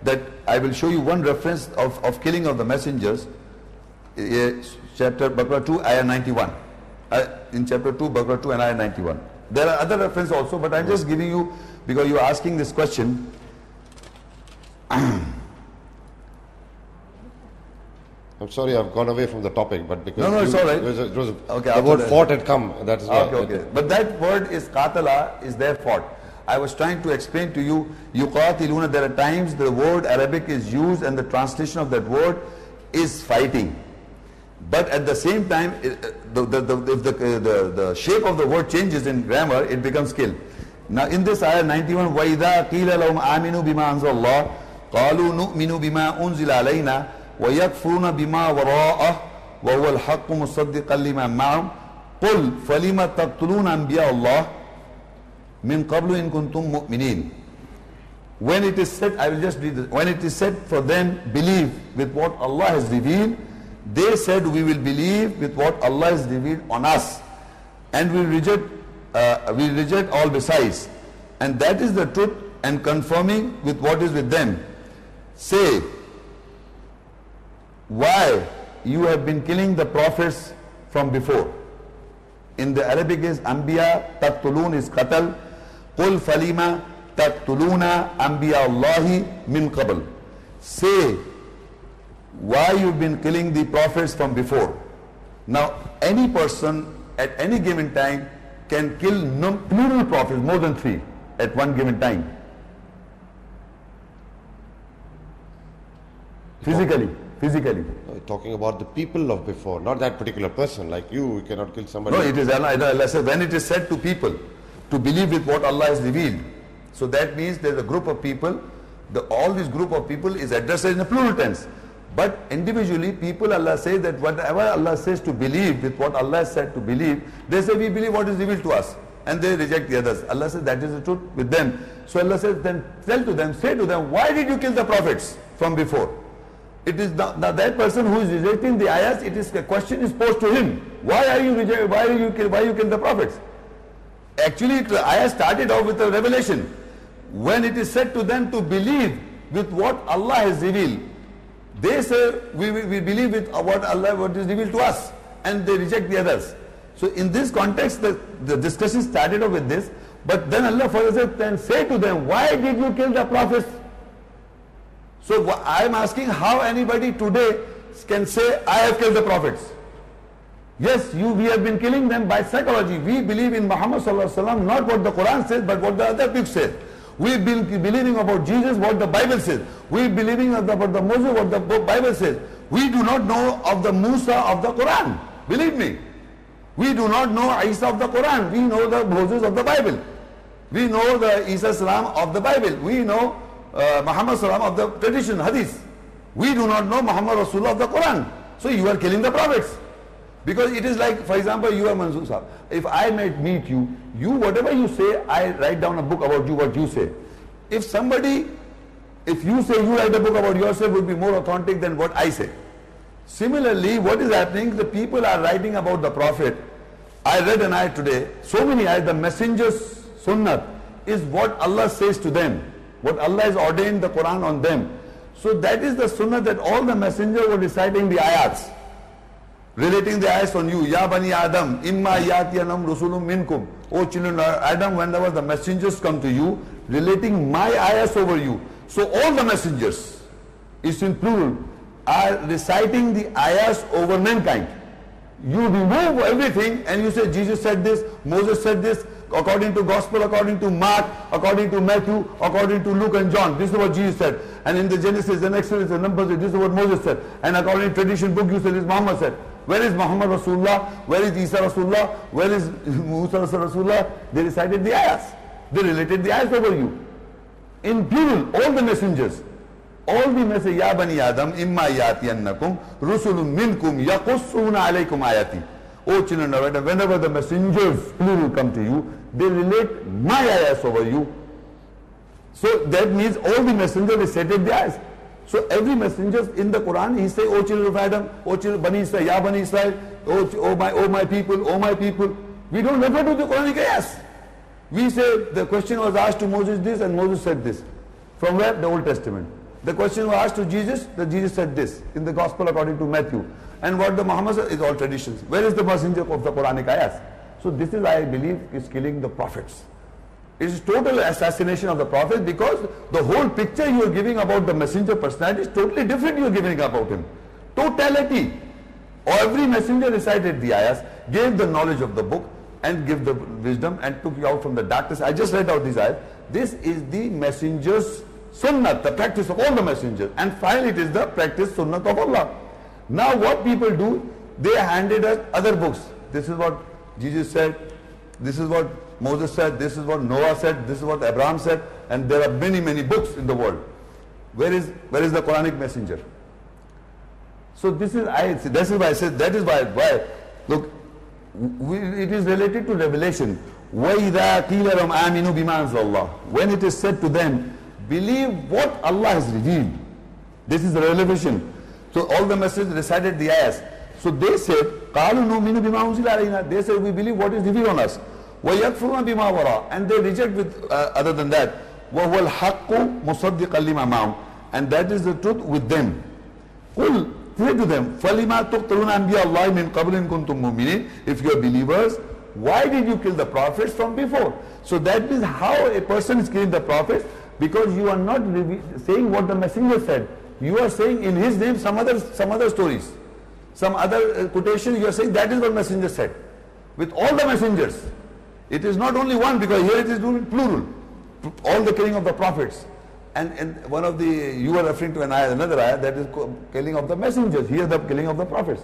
that I will show you one reference of, of killing of the messengers, eh, chapter Baqarah 2, ayah 91. Uh, in chapter 2, Baqarah 2 and ayah 91. There are other references also, but I'm just giving you, because you are asking this question, [clears throat] I'm sorry, I've gone away from the topic, but because No, no, it's you- all right. it was- it was- Okay, the after word that. fought had come. That is why. Okay, okay. But that word is qatala, is their fault. I was trying to explain to you, yuqatiluna, there are times the word Arabic is used and the translation of that word is fighting. But at the same time, it- uh, the, the, the, if the, uh, the, the shape of the word changes in grammar, it becomes kill. Now in this ayah 91, وَإِذَا قِيلَ لَهُمْ آمِنُوا بِمَا أَنزَلَ اللَّهُ قَالُوا نُؤْمِنُ بِمَا أُنزِلَ عَلَيْنَا وَيَكْفُرُونَ بِمَا وَرَاءَهُ وَهُوَ الْحَقُّ مُصَدِّقًا لِمَا مَعَهُمْ قُلْ فَلِمَ تَقْتُلُونَ أَنْبِيَاءَ اللَّهِ min qablu in kuntum mu'minin. When it is said, I will just read this. When it is said for them, believe with what Allah has revealed, they said, we will believe with what Allah has revealed on us, and we reject, uh, we reject all besides. And that is the truth, and confirming with what is with them. Say, why you have been killing the prophets from before? In the Arabic is Anbiya, Taqtulun is Qatal. Qul falima Taqtuluna Anbiya Allahi min qabl. Say, why you've been killing the prophets from before. Now, any person at any given time can kill plural prophets, more than three. at one given time? Physically, physically. No, talking about the people of before, not that particular person. Like you, you cannot kill somebody. No, it is Allah, says when it is said to people to believe with what Allah has revealed. So that means there's a group of people, the, all this group of people is addressed in a plural tense. But individually, people Allah says that whatever Allah says to believe with what Allah has said to believe, they say we believe what is revealed to us. And they reject the others. Allah says that is the truth with them. So Allah says then tell to them, say to them, why did you kill the prophets from before? It is the, the, that person who is rejecting the ayahs, it is a question is posed to him. Why are you reject, why are you kill, why you kill the prophets? Actually, the ayah started off with a revelation. When it is said to them to believe with what Allah has revealed, they say we, we, we believe with what Allah what is revealed to us, and they reject the others. So in this context, the, the discussion started off with this, but then Allah further said, then say to them, why did you kill the prophets? So I am asking how anybody today can say, I have killed the prophets. Yes, you, we have been killing them by psychology. We believe in Muhammad wasallam, not what the Quran says, but what the other books say. We've been believing about Jesus, what the Bible says. We're believing about the Moses, what the Bible says. We do not know of the Musa of the Quran. Believe me. We do not know Isa of the Quran. We know the Moses of the Bible. We know the Isa of the Bible. We know uh, Muhammad Salam of the tradition, Hadith. We do not know Muhammad Rasulullah of the Quran. So you are killing the prophets. Because it is like, for example, you are Mansoor Sahib. If I might meet you, you, whatever you say, I write down a book about you, what you say. If somebody, if you say you write a book about yourself would be more authentic than what I say. Similarly, what is happening, the people are writing about the Prophet. I read an ayat today, so many ayat, the messenger's sunnah is what Allah says to them. What Allah has ordained the Quran on them. So that is the sunnah that all the messengers were reciting the ayats relating the ayahs on you. Ya Bani Adam, imma yatiyanam rusulum minkum. O children of Adam, whenever the messengers come to you, relating my ayahs over you. So all the messengers, is in plural, are reciting the ayahs over mankind. You remove everything and you say Jesus said this, Moses said this, according to gospel, according to Mark, according to Matthew, according to Luke and John. This is what Jesus said. And in the Genesis, the Exodus, the Numbers, this is what Moses said. And according to tradition book, you say this Muhammad said. Where is Muhammad Rasulullah? Where is Isa Rasulullah? Where is [laughs] Musa Rasulullah? They recited the ayahs. They related the ayahs over you. In plural, all the messengers. All the messengers, Ya Bani Adam, imma yatiyannakum, rusulun minkum, yaqussuna alaykum ayati. O children of Adam, whenever the messengers, plural, come to you, they relate my ayahs over you. So that means all the messengers recited the ayahs. So every messenger in the Quran, he say, O children of Adam, O children Bani Israel, Ya Bani Israel, O, o my, O my people, O my people. We don't refer to the Quranic ayahs. We say the question was asked to Moses this and Moses said this. From where? The Old Testament. The question was asked to Jesus, the Jesus said this in the Gospel according to Matthew. And what the Muhammad is all traditions. Where is the messenger of the Quranic ayahs? So this is, I believe, is killing the prophets. It is total assassination of the prophet because the whole picture you are giving about the messenger personality is totally different you are giving about him. Totality. Every messenger recited the ayahs, gave the knowledge of the book and gave the wisdom and took you out from the darkness. I just read out these ayahs. This is the messenger's sunnah, the practice of all the messengers. And finally it is the practice sunnah of Allah. Now what people do, they handed us other books. This is what Jesus said, this is what Moses said, this is what Noah said, this is what Abraham said, and there are many, many books in the world. Where is where is the Quranic messenger? So this is I this is why I said that is why why look we, it is related to revelation. وَإِذَا قِيلَ لَهُمْ آمِنُوا بِمَا أَنزَلَ اللَّهُ When it is said to them, believe what Allah has revealed. This is the revelation. So all the messages recited the ayahs. So they said, قَالُوا نُؤْمِنُ بِمَا أُنزِلَ عَلَيْنَا They said, we believe what is revealed on us. وَيَكْفُرُونَ بِمَا وَرَى And they reject with uh, other than that. وَهُوَ الْحَقُّ مُصَدِّقًا لِمَا مَعَهُمْ And that is the truth with them. قُلْ Say to them, فَلِمَا تُقْتَلُونَ أَنْبِيَا اللَّهِ مِنْ قَبْلٍ كُنْتُم مُؤْمِنِينَ If you are believers, why did you kill the prophets from before? So that means how a person is killing the prophets because you are not saying what the messenger said. You are saying in his name some other some other stories, some other uh, quotation. You are saying that is what messenger said. With all the messengers, it is not only one because here it is doing plural. all the killing of the prophets. And, and one of the, you are referring to an ayah, another ayah, that is killing of the messengers. Here the killing of the prophets.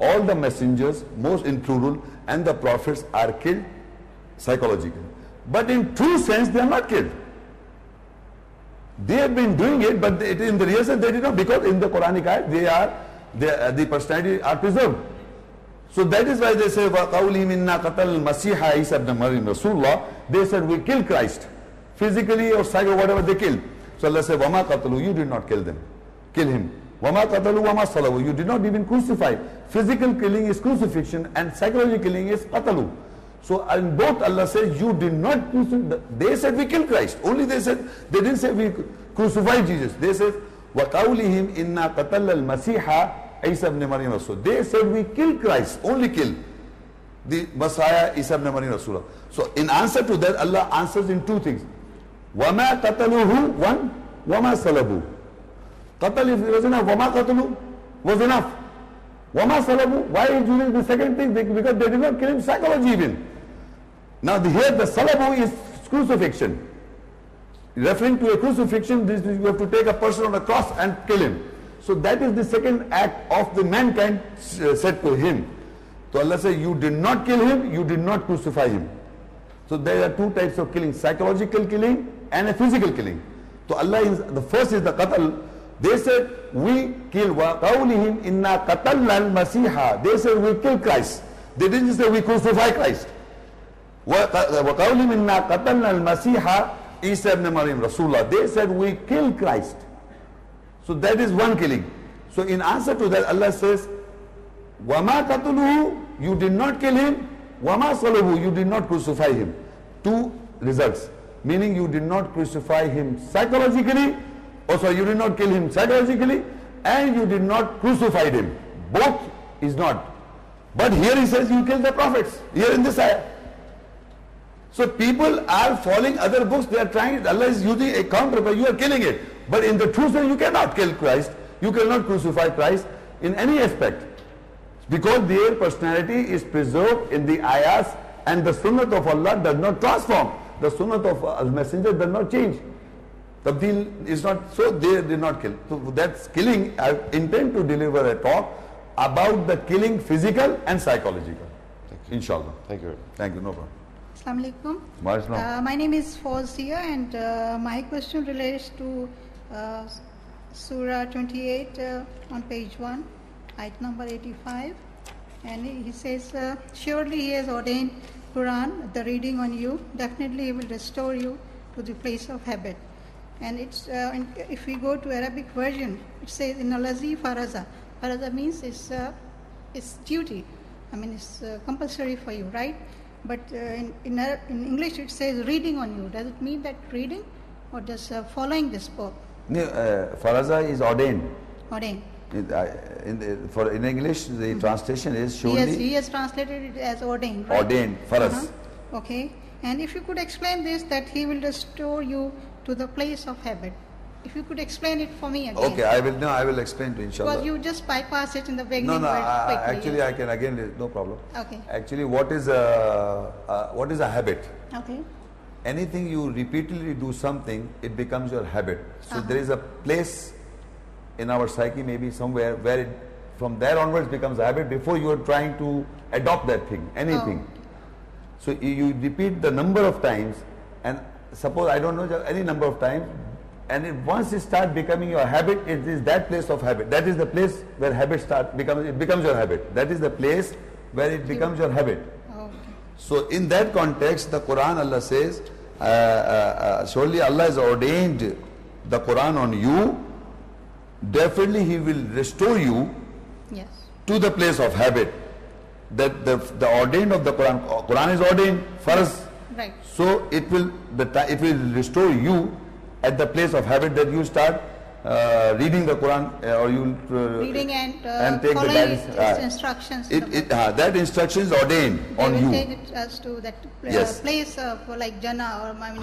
All the messengers, most in plural, and the prophets are killed psychologically. But in true sense, they are not killed. They have been doing it, but it, in the real sense they did not because in the Quranic ayat they are they, uh, the personality are preserved. So that is why they say وَقَوْلِ مِنَّا قَتَلْ مَسِيحَ عِيسَى ibn Maryam Rasulullah They said we kill Christ physically or psycho whatever they kill. So Allah said وَمَا qatalu, You did not kill them. Kill him. وَمَا قَتَلُوا وَمَا صَلَوُوا You did not even crucify. Physical killing is crucifixion and psychological killing is qatalu. So in both Allah says, you did not crucify. They said we kill Christ. Only they said, they didn't say we crucify Jesus. They said, وَقَوْلِهِمْ إِنَّا قَتَلَ الْمَسِيحَ Isa ibn Maryam Rasul. They said we kill Christ, only kill the Messiah Isa ibn Maryam Rasulullah. So in answer to that, Allah answers in two things. وَمَا قَتَلُوهُ One, وَمَا صَلَبُوا Qatal if it was enough, وَمَا قَتَلُوا was enough. Wama salabu, why injuries? The second thing, because they did not kill him psychology even. Now the, here the salabu is crucifixion. Referring to a crucifixion, this, you have to take a person on a cross and kill him. So that is the second act of the mankind uh, said to him. So Allah says, you did not kill him, you did not crucify him. So there are two types of killing, psychological killing and a physical killing. So Allah is, the first is the qatal. They said, we kill, وَقَوْلِهِمْ إِنَّا قَتَلْنَا الْمَسِيحَ They said, we kill Christ. They didn't say, we crucify Christ. وَقَوْلِهِمْ إِنَّا قَتَلْنَا الْمَسِيحَ Isa ibn Maryam Rasulullah. They said, we kill Christ. So that is one killing. So in answer to that, Allah says, وَمَا قَتُلُهُ You did not kill him. وَمَا صَلُهُ You did not crucify him. Two results. Meaning you did not crucify him psychologically, Oh, sorry, you did not kill him psychologically, and you did not crucify him. Both is not. But here he says you kill the prophets. Here in this ayah. So people are following other books, they are trying, Allah is using a counter, but you are killing it. But in the sense, you cannot kill Christ. You cannot crucify Christ in any aspect. Because their personality is preserved in the ayahs and the sunnah of Allah does not transform. The sunnah of a messenger does not change. Tabdeel is not, so they did not kill. So that's killing, I intend to deliver a talk about the killing physical and psychological. Thank you. Inshallah. Thank you. Thank you, no problem. Assalamu alaikum. Wa alaikum salam. Uh, my name is Fawzia and uh, my question relates to uh, Surah 28 uh, on page 1, ayat number 85. And he he says, uh, Surely He has ordained Quran, the reading on you. Definitely He will restore you to the place of habit. And it's uh, if we go to Arabic version, it says in Alazi Faraza. Faraza means it's, uh, it's duty. I mean, it's uh, compulsory for you, right? But uh, in, in, Arab, in English it says reading on you. Does it mean that reading or does uh, following this book? No, uh, Faraza is ordained. Ordained. In, uh, in, the, for, in English, the translation is He Yes, he has translated it as ordained. Right? ordained for us. Uh-huh. Okay. And if you could explain this, that he will restore you to the place of habit. If you could explain it for me again. Okay, I will no, I will explain to Because inshallah. you just bypass it in the beginning. no, no, I, actually. I can again, no problem. Okay. Actually, what is a, uh, what is a habit? Okay. Anything you repeatedly do something, it becomes your habit. So Uh-huh. there is a place in our psyche, maybe somewhere, where it, from there onwards becomes a habit before you are trying to adopt that thing, anything. Oh. So you repeat the number of times, and suppose I don't know any number of times, and it, once it starts becoming your habit, it is that place of habit. That is the place where habit start becomes it becomes your habit. That is the place where it becomes your habit. Okay. So in that context, the Quran Allah says, uh, uh, uh, surely Allah has ordained the Quran on you. Definitely He will restore you Yes. to the place of habit. That the, the ordained of the Quran, Quran is ordained first. So it will it will restore you at the place of habit that you start uh, reading the Quran uh, or you uh, Reading and, uh, and take the guidance. its uh, instructions. in It, it, uh, that instruction is ordained They on will you. take it as to that Yes. place for like Jannah or I mean,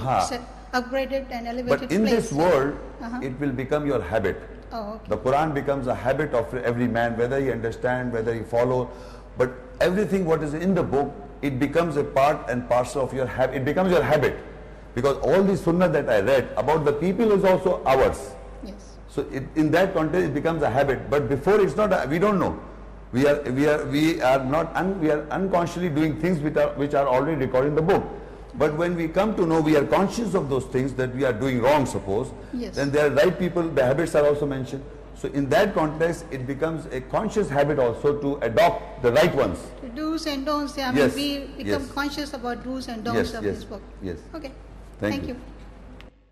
upgraded and elevated But in place. this world, Uh-huh. it will become your habit. Oh, okay. The Quran becomes a habit of every man, whether he understand, whether he follow. But everything what is in the book, it becomes a part and parcel of your habit. It becomes your habit. Because all the sunnah that I read about the people is also ours. Yes. So it, in that context, it becomes a habit. But before, it's not. A, we don't know. We are we are we are not un, we are unconsciously doing things which are which are already recorded in the book. But when we come to know, we are conscious of those things that we are doing wrong. Suppose Yes. then there are right people. The habits are also mentioned. So in that context, it becomes a conscious habit also to adopt the right ones. The do's and don'ts, I mean, Yes, we become yes. conscious about do's and don'ts Yes, of yes, this book. yes. Okay. Thank Thank you. you.